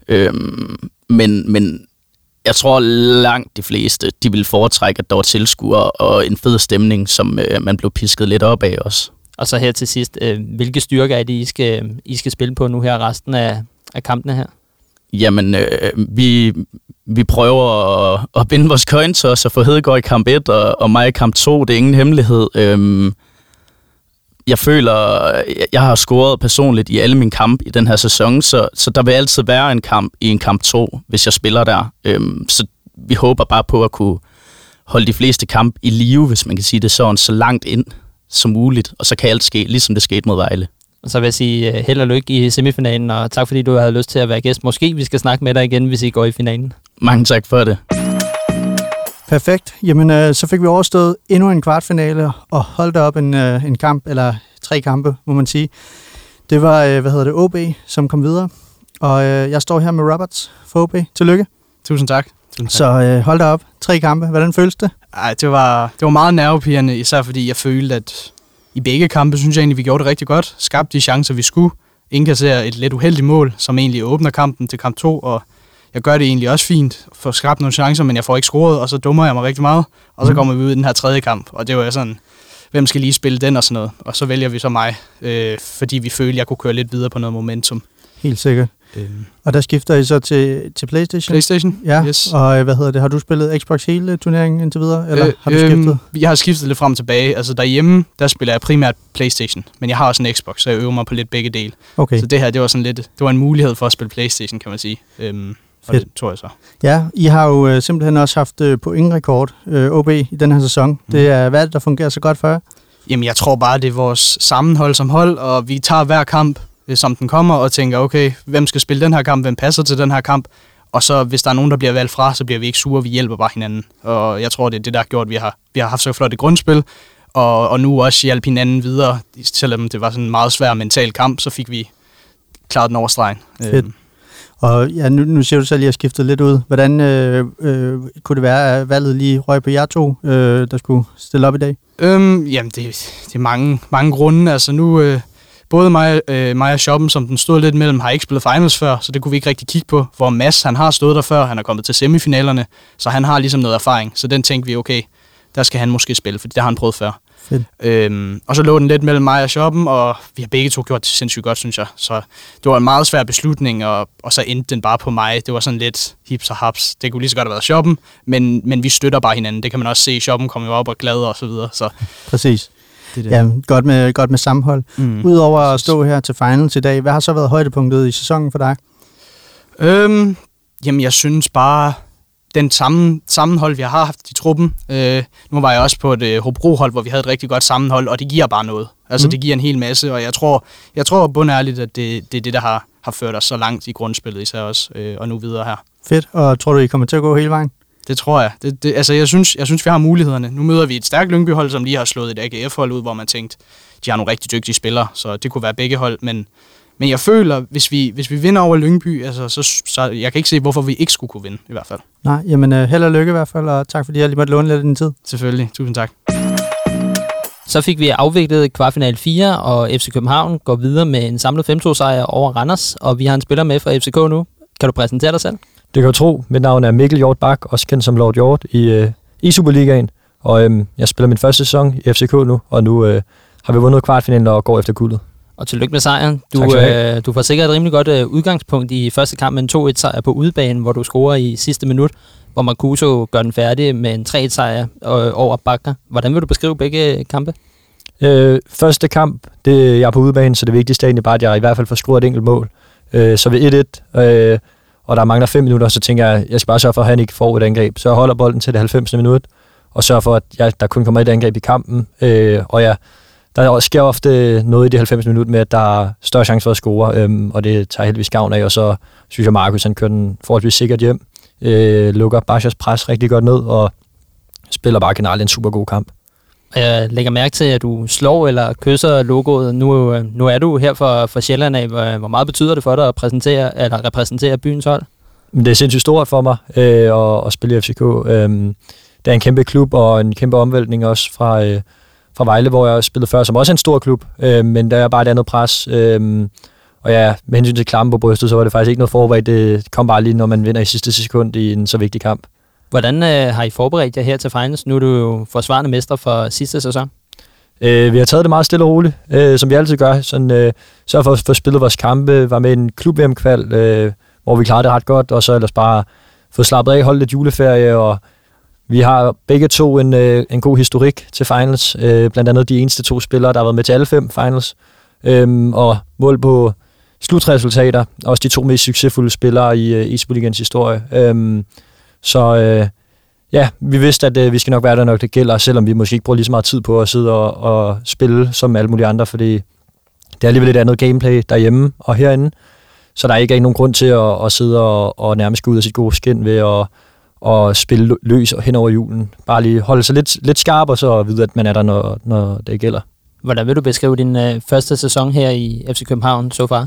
Øhm, men, men jeg tror langt de fleste, de vil foretrække, at der var tilskuere og en fed stemning, som øh, man blev pisket lidt op af også. Og så her til sidst, øh, hvilke styrker er det, I skal, I skal spille på nu her resten af, af kampene her? Jamen, øh, vi, vi prøver at, at binde vores coin til os og få Hedegaard i kamp 1 og, og mig i kamp 2. Det er ingen hemmelighed. Øhm, jeg føler, jeg har scoret personligt i alle mine kampe i den her sæson, så, så der vil altid være en kamp i en kamp 2, hvis jeg spiller der. Øhm, så vi håber bare på at kunne holde de fleste kampe i live, hvis man kan sige det sådan, så langt ind som muligt, og så kan alt ske, ligesom det skete mod Vejle. Og så vil jeg sige uh, held og lykke i semifinalen, og tak fordi du havde lyst til at være gæst. Måske vi skal snakke med dig igen, hvis I går i finalen. Mange tak for det. Perfekt. Jamen, øh, så fik vi overstået endnu en kvartfinale og holdt op en, øh, en kamp, eller tre kampe, må man sige. Det var, øh, hvad hedder det, OB, som kom videre. Og øh, jeg står her med Roberts for OB. Tillykke. Tusind tak. Tusind tak. Så øh, hold da op. Tre kampe. Hvordan føles det? Ej, det var, det var meget nervepirrende, især fordi jeg følte, at i begge kampe, synes jeg egentlig, vi gjorde det rigtig godt. Skabte de chancer, vi skulle. Indkasserer et lidt uheldigt mål, som egentlig åbner kampen til kamp 2, og jeg gør det egentlig også fint, for skabt nogle chancer, men jeg får ikke scoret, og så dummer jeg mig rigtig meget, og så mm. kommer vi ud i den her tredje kamp, og det var sådan, hvem skal lige spille den og sådan noget. Og så vælger vi så mig, øh, fordi vi følte, jeg kunne køre lidt videre på noget momentum. Helt sikkert. Øhm, Og der skifter I så til, til Playstation? Playstation? Ja, Yes. og øh, hvad hedder det? Har du spillet Xbox hele turneringen indtil videre, eller Øh, har du skiftet? Øhm, jeg har skiftet lidt frem og tilbage. Altså derhjemme, der spiller jeg primært Playstation. Men jeg har også en Xbox, så jeg øver mig på lidt begge dele. Okay, Så det her, det var sådan lidt, det var en mulighed for at spille Playstation, kan man sige. Øhm, og Fedt. det tror jeg så. ja, I har jo øh, simpelthen også haft øh, pointrekord, øh, OB, i den her sæson. Mm. Det er, hvad det, der fungerer så godt for jer? Jamen, jeg tror bare, det er vores sammenhold som hold, og vi tager hver kamp, øh, som den kommer, og tænker, okay, hvem skal spille den her kamp, hvem passer til den her kamp, og så hvis der er nogen, der bliver valgt fra, så bliver vi ikke sure, vi hjælper bare hinanden. Og jeg tror, det er det, der har gjort, at vi har, vi har haft så flot et grundspil, og, og nu også hjælpe hinanden videre. Selvom det var sådan en meget svær mental kamp, så fik vi klaret den over stregen. Fedt. Øhm, og ja, nu, nu siger du selv, at jeg har skiftet lidt ud. Hvordan øh, øh, kunne det være, at valget lige røg på jer to, øh, der skulle stille op i dag? Øhm, jamen, det, det er mange, mange grunde. Altså nu, øh, både mig, øh, mig og Shoppen, som den stod lidt mellem, har ikke spillet finals før, så det kunne vi ikke rigtig kigge på. Hvor Mads, han har stået der før, han er kommet til semifinalerne, så han har ligesom noget erfaring. Så den tænkte vi, okay, der skal han måske spille, for det har han prøvet før. Fedt. Øhm, og så lå den lidt mellem mig og Shoppen, og vi har begge to gjort det sindssygt godt, synes jeg. Så det var en meget svær beslutning, og, og så endte den bare på mig. Det var sådan lidt hips og haps. Det kunne lige så godt have været Shoppen, men, men vi støtter bare hinanden. Det kan man også se. Shoppen kommer jo op og glad og så videre. Så Præcis. det det. Ja, godt med, godt med sammenhold. Mm. Udover at stå her til finals i dag, hvad har så været højdepunktet i sæsonen for dig? Øhm, jamen, jeg synes bare, den samme, sammenhold, vi har haft i truppen. Øh, nu var jeg også på et øh, Hobro-hold, hvor vi havde et rigtig godt sammenhold, og det giver bare noget. Altså, Mm. det giver en hel masse, og jeg tror, jeg tror bundærligt, at det, det er det, der har, har ført os så langt i grundspillet især også, øh, og nu videre her. Fedt. Og tror du, I kommer til at gå hele vejen? Det tror jeg. Det, det, altså, jeg synes, jeg synes, vi har mulighederne. Nu møder vi et stærkt Lyngby-hold, som lige har slået et AGF-hold ud, hvor man tænkte, de har nogle rigtig dygtige spillere, så det kunne være begge hold, men men jeg føler, hvis vi, hvis vi vinder over Lyngby, altså, så, så jeg kan ikke se, hvorfor vi ikke skulle kunne vinde, i hvert fald. Nej, jamen øh, held og lykke i hvert fald, og tak fordi jeg lige måtte låne lidt af din tid. Selvfølgelig. Tusind tak. Så fik vi afviklet kvartfinal 4, og FC København går videre med en samlet 5-2 sejr over Randers, og vi har en spiller med fra FCK nu. Kan du præsentere dig selv? Det kan du tro. Mit navn er Mikkel Hjort Bak, også kendt som Lord Hjort i, øh, i Superligaen. Og øhm, jeg spiller min første sæson i FCK nu, og nu øh, har vi vundet kvartfinalen og går efter guldet. Og tillykke med sejren. Du, Tak øh, du får sikkert et rimelig godt øh, udgangspunkt i første kamp med en 2-1 sejr på udebane, hvor du scorer i sidste minut, hvor Marcuso gør den færdig med en 3-1 sejr øh, over Bakker. Hvordan vil du beskrive begge kampe? Øh, første kamp, det jeg er på udebane, så det vigtigste er egentlig bare, at jeg i hvert fald får scoret et enkelt mål. Øh, så ved 1-1, øh, og der mangler 5 minutter, så tænker jeg, jeg skal bare sørge for, at han ikke får et angreb. Så jeg holder bolden til det 90. minut, og sørger for, at jeg, der kun kommer et angreb i kampen. Øh, og ja, der sker ofte noget i de 90 minutter med, at der er større chance for at score, øhm, og det tager heldigvis gavn af, og så synes jeg, Markus han kører den forholdsvis sikkert hjem, øh, lukker Bashas pres rigtig godt ned, og spiller bare generelt en super god kamp. Jeg lægger mærke til, at du slår eller kysser logoet. Nu, øh, nu er du her for, for Sjælland af. Hvor, meget betyder det for dig at præsentere, eller repræsentere byens hold? Det er sindssygt stort for mig øh, at, at spille i FCK. Øhm, det er en kæmpe klub og en kæmpe omvæltning også fra, øh, fra Vejle, hvor jeg spillede før, som også er en stor klub, øh, men der er bare et andet pres. Øh, og ja, med hensyn til klampen på brystet, så var det faktisk ikke noget forberedt. Det kom bare lige, når man vinder i sidste sekund i en så vigtig kamp. Hvordan øh, har I forberedt jer her til finals? Nu er du jo forsvarende mester for sidste sæson. Øh, vi har taget det meget stille og roligt, øh, som vi altid gør. Sådan, øh, sørg for at få spillet vores kampe, var med i en klub kval øh, hvor vi klarede det ret godt, og så ellers bare få slappet af, holde lidt juleferie, og vi har begge to en, øh, en god historik til finals. Øh, blandt andet de eneste to spillere, der har været med til alle fem finals. Øh, og mål på slutresultater. Også de to mest succesfulde spillere i, øh, i historie. Øh, så øh, ja, vi vidste, at øh, vi skal nok være der, nok det gælder, selvom vi måske ikke bruger lige så meget tid på at sidde og, og spille som alle mulige andre, fordi det er alligevel et andet gameplay derhjemme og herinde. Så der er ikke nogen grund til at, at sidde og, og nærmest gå ud af sit gode skin ved at, at spille løs hen over julen. Bare lige holde sig lidt, lidt skarp, og så vide, at man er der, når, når det gælder. Hvordan vil du beskrive din øh, første sæson her i FC København så far?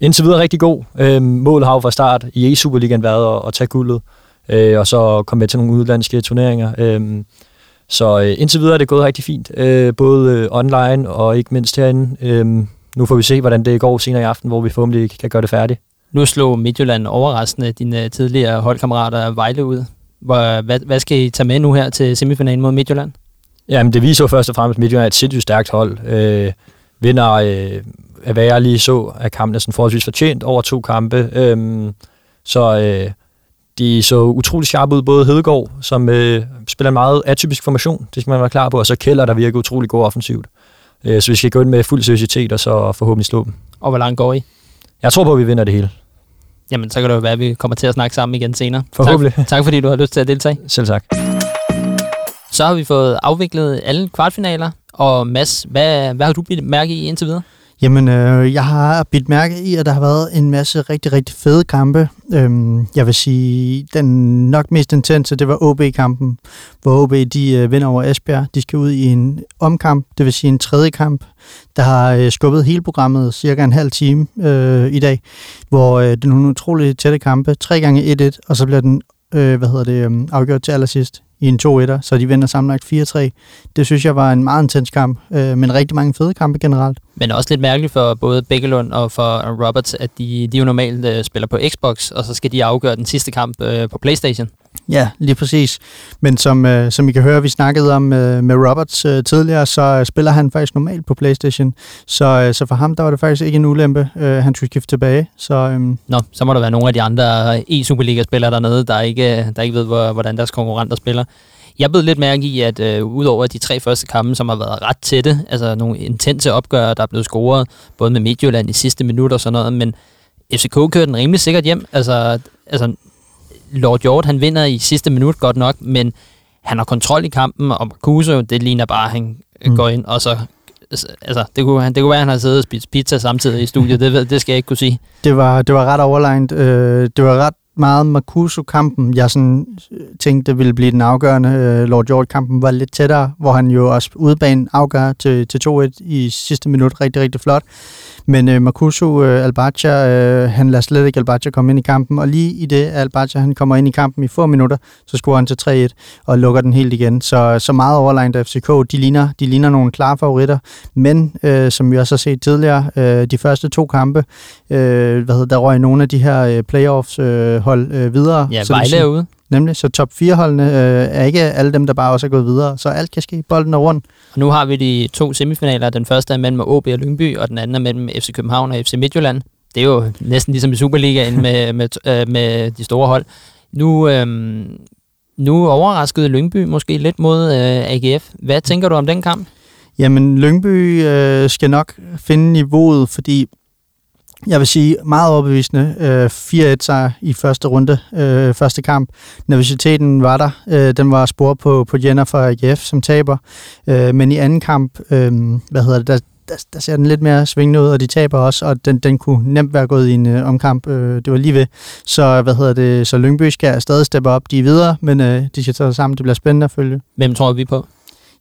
Indtil videre rigtig god. Øhm, målet har jo fra start i E-Superligaen været at, at tage guldet, øh, og så komme med til nogle udlandske turneringer. Øhm, så øh, indtil videre er det gået rigtig fint, øh, både øh, online og ikke mindst herinde. Øhm, nu får vi se, hvordan det går senere i aften, hvor vi forhåbentlig kan gøre det færdigt. Nu slog Midtjylland overraskende dine tidligere holdkammerater Vejle ud. Hvad, hvad skal I tage med nu her til semifinalen mod Midtjylland? Jamen, det viser jo først og fremmest, at Midtjylland er et sindssygt stærkt hold. Øh, vinder, øh, af hvad jeg lige så, af kampen er sådan forholdsvis fortjent over to kampe. Øh, så øh, de så utrolig skarpe ud, både Hedegaard, som øh, spiller en meget atypisk formation, det skal man være klar på, og så Keller, der virker utrolig god offensivt. Øh, så vi skal gå ind med fuld seriøsitet, og så forhåbentlig slå dem. Og hvor langt går I? Jeg tror på, at vi vinder det hele. Jamen, så kan det jo være, at vi kommer til at snakke sammen igen senere. Forhåbentlig. Tak, <laughs> tak fordi du har lyst til at deltage. Selv tak. Så har vi fået afviklet alle kvartfinaler. Og Mads, hvad, hvad har du bidt mærke i indtil videre? Jamen, øh, jeg har bidt mærke i, at der har været en masse rigtig, rigtig fede kampe. Øhm, jeg vil sige, den nok mest intense, det var OB-kampen, hvor OB de øh, vinder over Esbjerg. De skal ud i en omkamp, det vil sige en tredje kamp, der har øh, skubbet hele programmet cirka en halv time øh, i dag, hvor øh, det er nogle utrolig tætte kampe. Tre gange 1-1, og så bliver den øh, hvad hedder det, øh, afgjort til allersidst i en 2-1'er, så de vinder sammenlagt 4-3. Det synes jeg var en meget intens kamp, øh, men rigtig mange fede kampe generelt. Men også lidt mærkeligt for både Bækkelund og for Roberts, at de, de jo normalt øh, spiller på Xbox, og så skal de afgøre den sidste kamp øh, på Playstation. Ja, lige præcis. Men som, øh, som I kan høre, vi snakkede om øh, med Roberts øh, tidligere, så øh, spiller han faktisk normalt på Playstation. Så, øh, så for ham, der var det faktisk ikke en ulempe. Øh, han skulle skifte tilbage. Så, øh, Nå, så må der være nogle af de andre e-Superliga-spillere dernede, der ikke, øh, der ikke ved, hvordan deres konkurrenter spiller. Jeg blev lidt mærke i, at øh, udover de tre første kampe, som har været ret tætte, altså nogle intense opgør, der er blevet scoret, både med Midtjylland i sidste minut og sådan noget, men FCK kørte den rimelig sikkert hjem. Altså, altså Lord Hjort, han vinder i sidste minut godt nok, men han har kontrol i kampen, og Marcuse, det ligner bare, at han mm. går ind, og så altså, det kunne, det kunne være, at han har siddet og spist pizza samtidig i studiet, <laughs> det, det skal jeg ikke kunne sige. Det var, det var ret overlegnet. Øh, det var ret meget Marcuso-kampen, jeg sådan øh, tænkte, ville blive den afgørende. Øh, Lord George-kampen var lidt tættere, hvor han jo også udebane afgør til, til 2-1 i sidste minut. Rigtig, rigtig flot. Men øh, Marcuso øh, Albacha, øh, han lader slet ikke Albacha komme ind i kampen, og lige i det Albacha han kommer ind i kampen i få minutter, så scorer han til 3-1 og lukker den helt igen. Så, så meget overlegnet FCK, de ligner, de ligner nogle klare favoritter, men øh, som vi også har set tidligere, øh, de første to kampe, øh, hvad hedder, der røg nogle af de her øh, playoffs øh, hold øh, videre. Ja, så Vejle er ude. Nemlig, så top 4-holdene øh, er ikke alle dem, der bare også er gået videre, så alt kan ske. Bolden er rundt. Og nu har vi de to semifinaler. Den første er mellem OB og Lyngby, og den anden er mellem FC København og FC Midtjylland. Det er jo næsten ligesom i Superligaen med, <laughs> med, øh, med de store hold. Nu, øh, nu overraskede Lyngby måske lidt mod øh, AGF. Hvad tænker du om den kamp? Jamen, Lyngby øh, skal nok finde niveauet, fordi jeg vil sige meget overbevisende. Øh, 4-1 sejr i første runde, øh, første kamp. Nervositeten var der. Øh, den var spor på, på Jenner fra AGF, som taber. Øh, men i anden kamp, øh, hvad hedder det, der, der, der ser den lidt mere svingende ud, og de taber også, og den, den kunne nemt være gået i en øh, omkamp. Øh, det var lige ved. Så, hvad hedder det, så Lyngby skal stadig steppe op. De er videre, men øh, de skal tage sammen. Det bliver spændende at følge. Hvem tror vi på?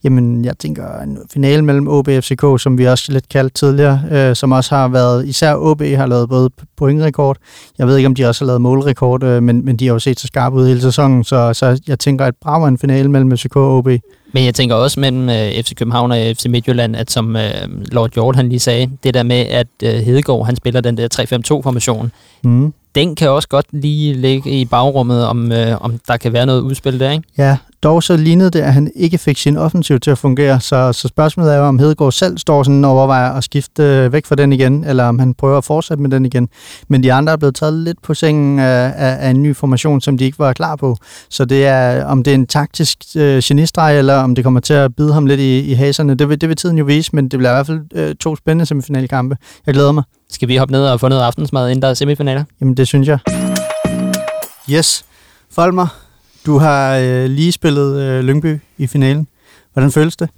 Jamen, jeg tænker en finale mellem OB og FCK, som vi også lidt kaldt tidligere, øh, som også har været, især OB har lavet både pointrekord, jeg ved ikke, om de også har lavet målrekord, øh, men, men de har jo set så skarpe ud hele sæsonen, så, så jeg tænker, at brav en finale mellem FCK og OB. Men jeg tænker også mellem øh, FC København og FC Midtjylland, at som øh, Lord Hjort han lige sagde, det der med, at øh, Hedegaard han spiller den der 3-5-2-formation, mm. den kan også godt lige ligge i bagrummet, om, øh, om der kan være noget udspil der, ikke? Ja, dog så lignede det, at han ikke fik sin offensiv til at fungere, så, så spørgsmålet er jo, om Hedegaard selv står sådan og overvejer at skifte øh, væk fra den igen, eller om han prøver at fortsætte med den igen. Men de andre er blevet taget lidt på sengen af, af, af en ny formation, som de ikke var klar på. Så det er, om det er en taktisk øh, genistreg, eller om det kommer til at bide ham lidt i, i haserne, det vil, det vil tiden jo vise, men det bliver i hvert fald øh, to spændende semifinalkampe. Jeg glæder mig. Skal vi hoppe ned og få noget aftensmad, inden der er semifinaler? Jamen, det synes jeg. Yes. Folmer, du har øh, lige spillet øh, Lyngby i finalen. Hvordan føles det?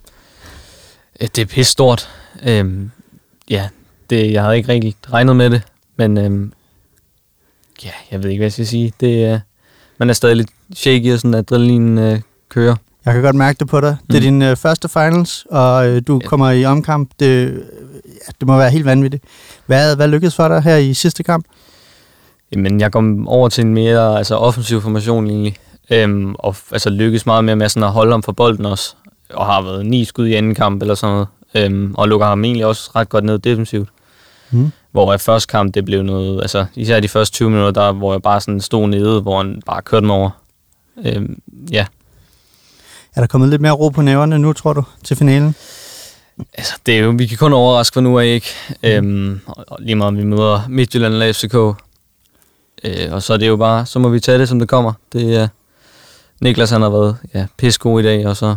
Det er pisse stort. Øhm, ja, det, jeg havde ikke rigtig regnet med det, men øhm, ja, jeg ved ikke, hvad jeg skal sige. Det, øh, man er stadig lidt shaky, og sådan adrenalin øh, kører. Jeg kan godt mærke det på dig. Mm. Det er din øh, første finals, og øh, du ja. kommer i omkamp. Det, ja, det må være helt vanvittigt. Hvad, hvad lykkedes for dig her i sidste kamp? Jamen, jeg kom over til en mere altså, offensiv formation egentlig, øhm, og altså, lykkes meget mere med sådan at holde om for bolden også, og har været ni skud i anden kamp eller sådan noget, øhm, og lukker ham egentlig også ret godt ned defensivt. Mm. Hvor i første kamp, det blev noget, altså især de første 20 minutter, der, hvor jeg bare sådan stod nede, hvor han bare kørte mig over. Øhm, ja. Er der kommet lidt mere ro på næverne nu, tror du, til finalen? Altså, det er jo, vi kan kun overraske for nu af ikke. Øhm, og lige meget om vi møder Midtjylland eller FCK. Øh, og så er det jo bare, så må vi tage det, som det kommer. Det er, Niklas han har været ja, pissegod i dag, og så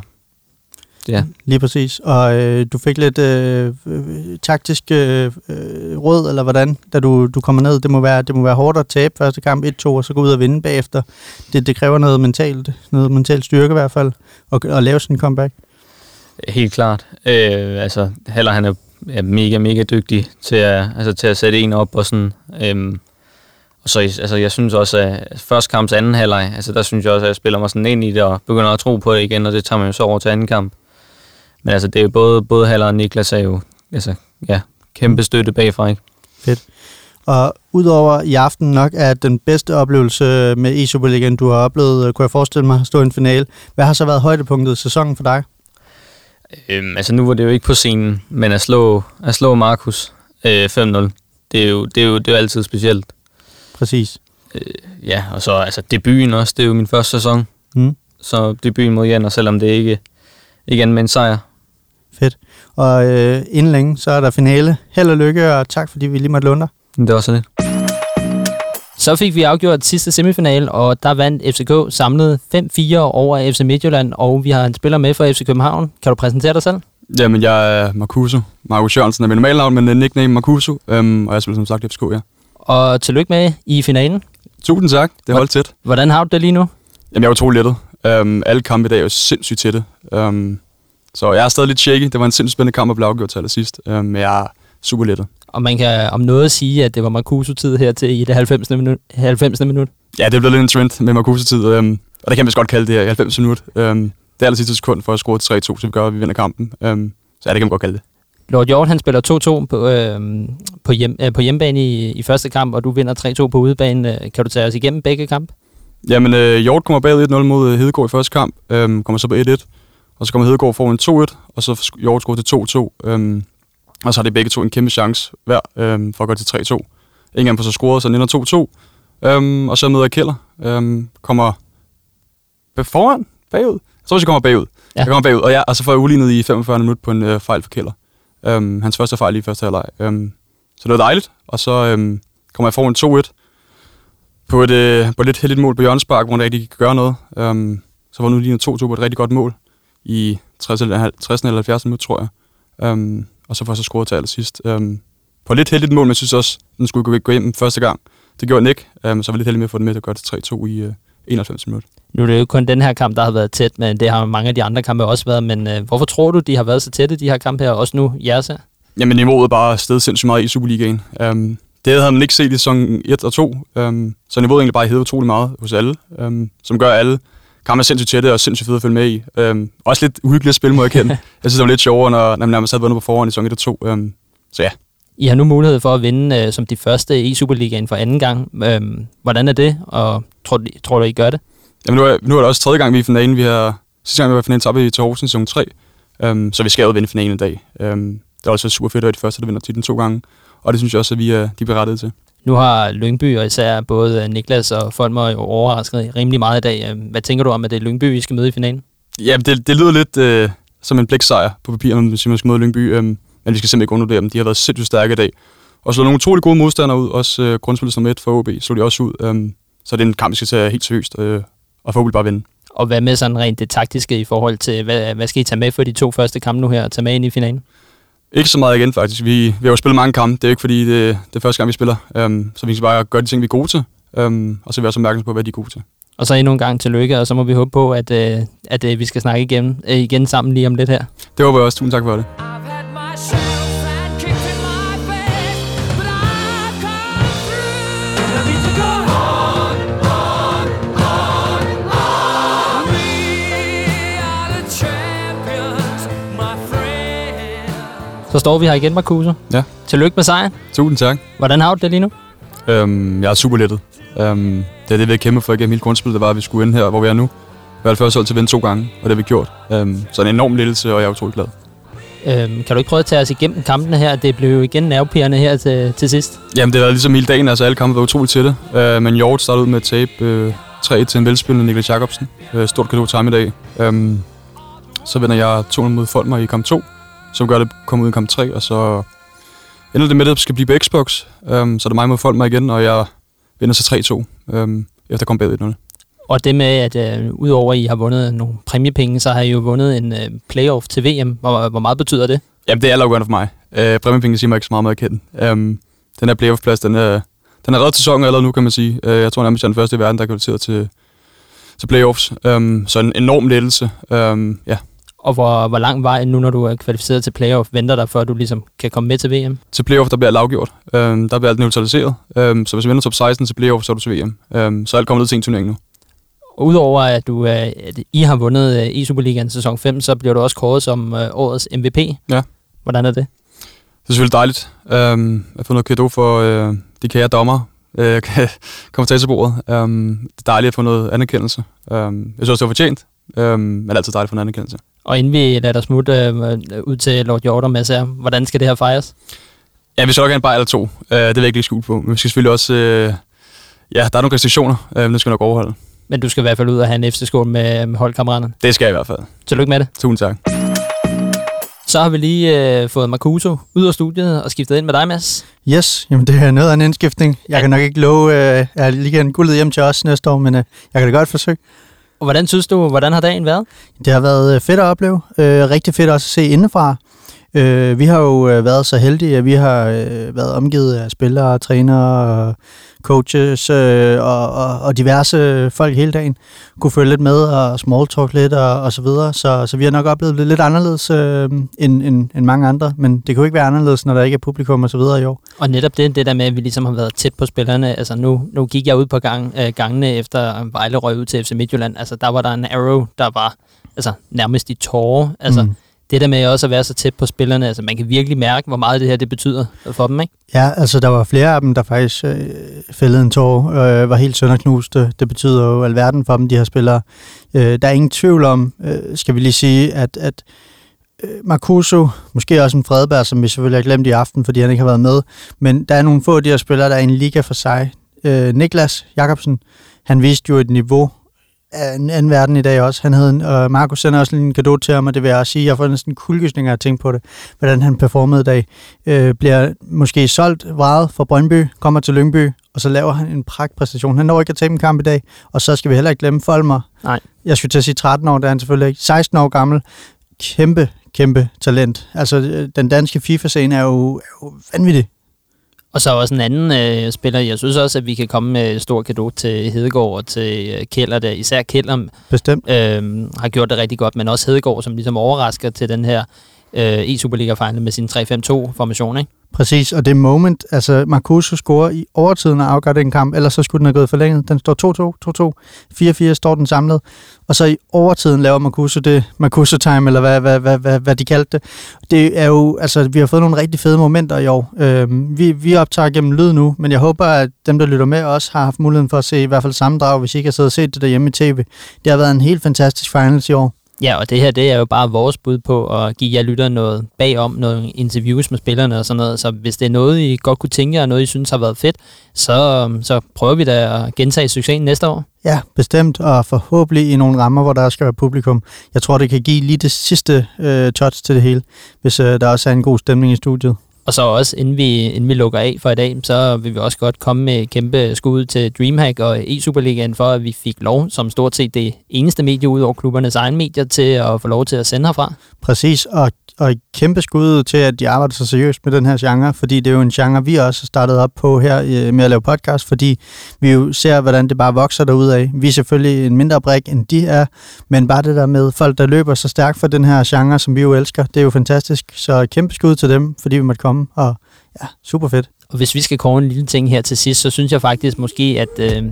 ja, Lige præcis. Og øh, du fik lidt øh, øh, taktisk øh, øh, råd, eller hvordan, da du, du kommer ned. Det må, være, det må være hårdt at tabe første kamp 1-2, og så gå ud og vinde bagefter. Det, det kræver noget mentalt, noget mentalt styrke i hvert fald, at, at lave sådan en comeback. Helt klart. Øh, altså, Haller han er er mega, mega dygtig til at, altså, til at sætte en op og sådan. Øhm, og så altså, jeg synes også, at første kamps anden halvleg, altså der synes jeg også, at jeg spiller mig sådan ind i det og begynder at tro på det igen, og det tager man jo så over til anden kamp. Men altså, det er jo både, både Haller og Niklas er jo, altså, ja, kæmpe støtte bagfra, ikke? Og udover i aften nok er den bedste oplevelse med e Superligaen, du har oplevet, kunne jeg forestille mig, at stå i en finale. Hvad har så været højdepunktet i sæsonen for dig? Øhm, altså nu var det jo ikke på scenen, men at slå, at slå Markus øh, 5-0, det er, jo, det, er jo, det er jo altid specielt. Præcis. Ja, og så altså debuten også, det er jo min første sæson. Mm. Så debuten mod Jan, og selvom det ikke, ikke er med en sejr. Fedt. Og øh, inden længe, så er der finale. Held og lykke, og tak fordi vi lige måtte låne dig. Det var så det. Så fik vi afgjort sidste semifinal, og der vandt FCK samlet 5-4 over FC Midtjylland, og vi har en spiller med fra FC København. Kan du præsentere dig selv? Jamen, jeg er Marcuso. Markus Jørgensen er min normale navn, men nickname Marcuso. Øhm, og jeg spiller som sagt i FCK, ja. Og tillykke med i finalen. Tusind tak. Det holdt tæt. Hvordan har du det lige nu? Jamen, jeg er utrolig lettet. Øhm, alle kampe i dag er jo sindssygt tætte. Øhm, så jeg er stadig lidt shaky. Det var en sindssygt spændende kamp at blive afgjort til allersidst. Øhm, men jeg er super lettet. Og man kan om noget sige, at det var Marcuso-tid her til i det 90. minut. 90. minut. Ja, det blevet lidt en trend med Marcuso-tid. Øhm, og det kan man vist godt kalde det her i 90 minutter. Øhm, det er aller sidste sekund for at score 3-2, så vi gør, at vi vinder kampen. Øhm, så ja, det kan man godt kalde det. Lord Hjort, han spiller 2-2 på, øh, på, hjem, øh, på hjemmebane i, i første kamp, og du vinder 3-2 på udebane. Øh, Kan du tage os igennem begge kampe? Jamen, øh, Hjort kommer bagud 1-0 mod øh, Hedegaard i første kamp, øhm, kommer så på 1-1, og så kommer Hedegaard foran 2-1, og så Hjort scorer til 2-2, øhm, og så har de begge to en kæmpe chance hver øhm, for at gå til 3-2. Ingen af dem får så scoret, så den ender 2-2, øhm, og så møder Keller, øhm, kommer foran, bagud. Jeg tror, jeg kommer bagud. Ja. Jeg kommer bagud, og, ja, og så får jeg ulignet i 45 minutter på en øh, fejl for Keller. Øhm, hans første fejl i første halvleg. Øhm, så det var dejligt, og så øhm, kommer jeg foran 2-1, på et, øh, på et lidt heldigt mål på hjørnespark, hvor han ikke kan gøre noget. Øhm, så var nu lige 2-2 på et rigtig godt mål i 60 eller, 60 eller 70 minutter, tror jeg. Øhm, og så får jeg så scoret til allersidst. Øhm, på et lidt heldigt mål, men jeg synes også, den skulle gå- gå hjem første gang. Det gjorde den ikke, øhm, så var jeg lidt heldig med at få den med til at gøre det 3-2 i øh, 91 minutter. Nu er det jo kun den her kamp, der har været tæt, men det har mange af de andre kampe også været. Men øh, hvorfor tror du, de har været så tætte, de her kampe her, også nu jeres her? Jamen niveauet er bare stedet sindssygt meget i Superligaen. Um, det havde man ikke set i sæson 1 og 2, um, så niveauet egentlig bare hævet utrolig meget hos alle, um, som gør alle kampe sindssygt tætte og sindssygt fede at følge med i. Um, også lidt uhyggeligt at spille, må jeg kende. jeg synes, det var lidt sjovere, når, når man nærmest havde vundet på forhånd i sæson 1 og 2. Um, så ja, I har nu mulighed for at vinde øh, som de første i Superligaen for anden gang. Øhm, hvordan er det, og tror, tror du, I gør det? Jamen, nu, er, nu er det også tredje gang, vi er i finalen. Vi har, sidste gang, vi var i finalen, tabte vi til Horsens i sæson 3. Um, så vi skal jo vinde finalen i dag. Um, det er også super fedt at være de første, der vinder titlen to gange. Og det synes jeg også, at vi er, de er berettiget til. Nu har Lyngby og især både øh, Niklas og Folmer jo overrasket rimelig meget i dag. Øhm, Hvad tænker du om, at det er Lyngby, vi skal møde i finalen? Ja, det, det lyder lidt øh, som en blæksejr på papir, når man siger, man skal møde Lyngby. Øh, men vi skal simpelthen ikke undervurdere dem. De har været sindssygt stærke i dag. Og slået nogle utrolig gode modstandere ud. Også øh, grundspillet som et for OB slog de også ud. Øh, så det er en kamp, vi skal tage helt seriøst. Øh, og forhåbentlig bare vinde. Og hvad med sådan rent det taktiske i forhold til, hvad, hvad skal I tage med for de to første kampe nu her, og tage med ind i finalen? Ikke så meget igen, faktisk. Vi, vi har jo spillet mange kampe. Det er jo ikke, fordi det, det er første gang, vi spiller. Um, så vi skal bare gøre de ting, vi er gode til. Um, og så være så opmærksom på, hvad de er gode til. Og så endnu en gang tillykke, og så må vi håbe på, at, øh, at øh, vi skal snakke igen, øh, igen sammen lige om lidt her. Det håber jeg også. Tusind tak for det. Så står vi her igen, Marcuso. Ja. Tillykke med sejren. Tusind tak. Hvordan har du det lige nu? Um, jeg er super lettet. Um, det er det, vi har kæmpet for igennem hele grundspillet, det var, at vi skulle ind her, hvor vi er nu. Vi har det første hold til at vinde to gange, og det har vi gjort. Um, så en enorm lettelse, og jeg er utrolig glad. Øhm, kan du ikke prøve at tage os igennem kampene her? Det blev igen nervepirrende her til, til sidst. Jamen, det var ligesom hele dagen, altså alle kampe var utroligt tætte. Uh, men Hjort startede ud med at tabe uh, 3 til en velspillende Niklas Jacobsen. Uh, stort kado til ham i dag. Um, Så vinder jeg 2-0 mod Folmer i kamp 2, som gør det komme ud i kamp 3, og så ender det med, at det skal blive på Xbox. Um, så er det mig mod Folmer igen, og jeg vinder så 3-2, um, efter at komme bagud 1-0. Og det med, at øh, udover at I har vundet nogle præmiepenge, så har I jo vundet en øh, playoff til VM. Hvor, hvor meget betyder det? Jamen, det er altafgørende for mig. Uh, Præmiepenge siger mig ikke så meget med at kende. Um, den her playoff-plads, den er, den er reddet sæsonen allerede nu, kan man sige. Uh, jeg tror nærmest, jeg er den første i verden, der er kvalificeret til, til playoffs. Um, så en enorm lettelse. Um, ja, Og hvor, hvor lang vej nu, når du er kvalificeret til playoff, venter der, før du ligesom kan komme med til VM? til playoff, der bliver alt afgjort. Um, der bliver alt neutraliseret. Um, så hvis vi vinder top 16 til playoff, så er du til VM. Um, så alt kommet ned til en turnering nu. Udover at, du, øh, at I har vundet øh, E-Superligaen sæson 5, så bliver du også kåret som øh, årets MVP. Ja. Hvordan er det? Det er selvfølgelig dejligt. Um, at få noget kado for uh, de kære dommer, uh, <laughs> kommentatorbordet. Um, det er dejligt at få noget anerkendelse. Um, jeg synes også, det var fortjent. Um, men altid dejligt at få en anerkendelse. Og inden vi lader dig smutte øh, ud til Lord Jordan med sig, hvordan skal det her fejres? Ja, vi skal nok have en bajer eller to. Uh, det vil jeg ikke lige skjule på. Men vi skal selvfølgelig også... Uh, ja, der er nogle restriktioner. Uh, det skal nok overholde. Men du skal i hvert fald ud og have en FC-skole med, med holdkammeraterne. Det skal jeg i hvert fald. Tillykke med det. Tusind tak. Så har vi lige øh, fået Marcuso ud af studiet og skiftet ind med dig, Mads. Yes, jamen det er noget af en indskiftning. Jeg kan nok ikke love, øh, at jeg lige en guldet hjem til os næste år, men øh, jeg kan da godt forsøge. Og hvordan synes du, hvordan har dagen været? Det har været øh, fedt at opleve. Øh, rigtig fedt også at se indefra. Øh, vi har jo øh, været så heldige, at vi har øh, været omgivet af spillere, trænere, og coaches øh, og, og, og diverse folk hele dagen. Kunne følge lidt med og small talk lidt og, og så videre. Så, så vi har nok oplevet det lidt anderledes øh, end, end, end mange andre. Men det kan jo ikke være anderledes, når der ikke er publikum og så videre i år. Og netop det, det der med, at vi ligesom har været tæt på spillerne. Altså nu, nu gik jeg ud på gang, øh, gangene efter Vejle røg ud til FC Midtjylland. Altså der var der en arrow, der var altså, nærmest i tårer. Altså Mm det der med også at være så tæt på spillerne. Altså man kan virkelig mærke, hvor meget det her det betyder for dem, ikke? Ja, altså der var flere af dem, der faktisk øh, fældede en tår, øh, var helt sønderknuste. Det betyder jo alverden for dem, de her spillere. Øh, der er ingen tvivl om, øh, skal vi lige sige, at, at øh, Marcuso, måske også en Fredberg, som vi selvfølgelig har glemt i aften, fordi han ikke har været med, men der er nogle få af de her spillere, der er i en liga for sig. Øh, Niklas Jakobsen, han viste jo et niveau af en anden verden i dag også. Han havde en, og Markus sender også en gave til ham, og det vil jeg også sige, jeg får næsten kuldegysninger at tænke på det, hvordan han performede i dag. Øh, bliver måske solgt, vraget fra Brøndby, kommer til Lyngby, og så laver han en pragtpræstation. Han når ikke at tabe en kamp i dag, og så skal vi heller ikke glemme Folmer. Nej. Jeg skulle til at sige 13 år, der er han selvfølgelig ikke. 16 år gammel. Kæmpe, kæmpe talent. Altså, øh, den danske FIFA-scene er jo, er jo vanvittig. Og så også en anden øh, spiller. Jeg synes også, at vi kan komme med stort kado til Hedegaard og til øh, Keller. Der. Især Keller Bestemt. øh, har gjort det rigtig godt, men også Hedegaard, som ligesom overrasker til den her øh, e-Superliga-final med sin 3-5-2-formation. Ikke? Præcis, og det moment, altså Marcuso scorer i overtiden og afgør den kamp, ellers så skulle den have gået forlænget. Den står 2-2, 2-2, 4-4 står den samlet, og så i overtiden laver Marcuso det, Marcuso time, eller hvad, hvad, hvad, hvad, hvad de kaldte det. Det er jo, altså vi har fået nogle rigtig fede momenter i år. Øhm, vi, vi optager gennem lyd nu, men jeg håber, at dem, der lytter med, også har haft muligheden for at se i hvert fald sammendrag, hvis I ikke har siddet og set det derhjemme i tv. Det har været en helt fantastisk finals i år. Ja, og det her, det er jo bare vores bud på at give jer lytter noget bagom, nogle interviews med spillerne og sådan noget. Så hvis det er noget, I godt kunne tænke jer, og noget, I synes har været fedt, så, øhm, så prøver vi da at gentage succesen næste år. Ja, bestemt, og forhåbentlig i nogle rammer, hvor der skal være publikum. Jeg tror, det kan give lige det sidste øh, touch til det hele, hvis øh, der også er en god stemning i studiet. Og så også, inden vi, inden vi lukker af for i dag, så vil vi også godt komme med kæmpe skud til Dreamhack og e-Superligaen for, at vi fik lov, som stort set det eneste medie ud over klubbernes egen medier, til at få lov til at sende herfra. Præcis, og, og et kæmpe skud til, at de arbejder så seriøst med den her genre, fordi det er jo en genre, vi også har startet op på her øh, med at lave podcast, fordi vi jo ser, hvordan det bare vokser derudad. Vi er selvfølgelig en mindre brik, end de er, men bare det der med folk, der løber så stærkt for den her genre, som vi jo elsker, det er jo fantastisk. Så kæmpe skud til dem, fordi vi måtte komme, og ja, super fedt. Og hvis vi skal kåre en lille ting her til sidst, så synes jeg faktisk måske, at... Øh,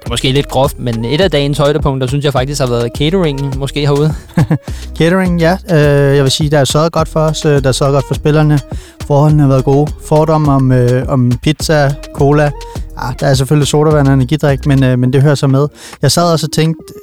det er måske lidt groft, men et af dagens højdepunkter, synes jeg faktisk har været catering måske herude. <laughs> Catering, ja. Øh, jeg vil sige, der er sørget godt for os. Øh, der er sørget godt for spillerne. Forholdene har været gode. Fordomme om, øh, om pizza, cola. Ah, der er selvfølgelig sodavand og energidrik, men, øh, men det hører så med. Jeg sad også og tænkte,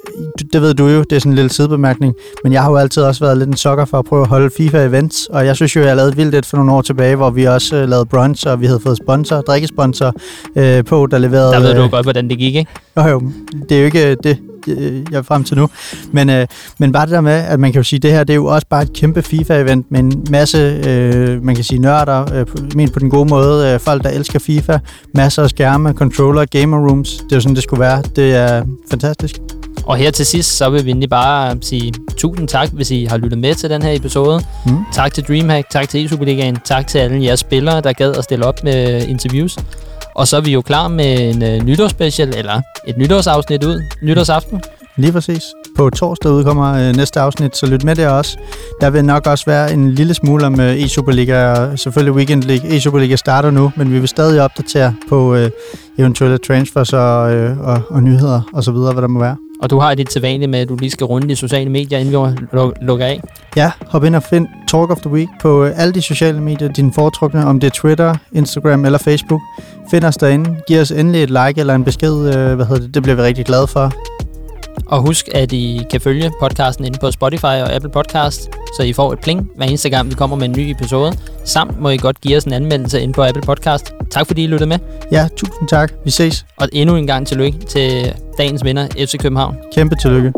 det ved du jo, det er sådan en lille sidebemærkning, men jeg har jo altid også været lidt en sokker for at prøve at holde FIFA-events, og jeg synes jo, jeg lavede vildt et for nogle år tilbage, hvor vi også øh, lavede brunch, og vi havde fået sponsor, drikkesponsor øh, på, der leverede... Der ved du øh, godt, hvordan det gik, ikke? Jo, jo, det er jo ikke det, øh, jeg er frem til nu. Men, øh, men bare det der med, at man kan jo sige, at det her det er jo også bare et kæmpe FIFA-event med en masse, øh, man kan sige, nørder, øh, på- men på den gode måde, øh, folk, der elsker FIFA, masser af skærme, controller, gamer rooms. Det er jo sådan, det skulle være. Det er fantastisk. Og her til sidst, så vil vi egentlig bare sige tusind tak, hvis I har lyttet med til den her episode. Mm. Tak til Dreamhack, tak til E-Superligaen, tak til alle jeres spillere, der gad at stille op med interviews. Og så er vi jo klar med en uh, nytårsspecial, eller et nytårsafsnit ud, nytårsaften. Lige præcis. På torsdag udkommer øh, næste afsnit, så lyt med der også. Der vil nok også være en lille smule om øh, e-Superliga og selvfølgelig Weekend League. E-Superliga starter nu, men vi vil stadig opdatere på øh, eventuelle transfers og, øh, og, og nyheder og så videre, hvad der må være. Og du har dit sædvanlige med, at du lige skal runde de sociale medier, inden vi luk- lukker af. Ja, hop ind og find Talk of the Week på øh, alle de sociale medier, dine foretrukne, om det er Twitter, Instagram eller Facebook. Find os derinde. Giv os endelig et like eller en besked, øh, hvad hedder det, det bliver vi rigtig glade for. Og husk, at I kan følge podcasten inde på Spotify og Apple Podcast, så I får et pling hver eneste gang, vi kommer med en ny episode. Samt må I godt give os en anmeldelse inde på Apple Podcast. Tak fordi I lyttede med. Ja, tusind tak. Vi ses. Og endnu en gang tillykke til dagens vinder, FC København. Kæmpe tillykke.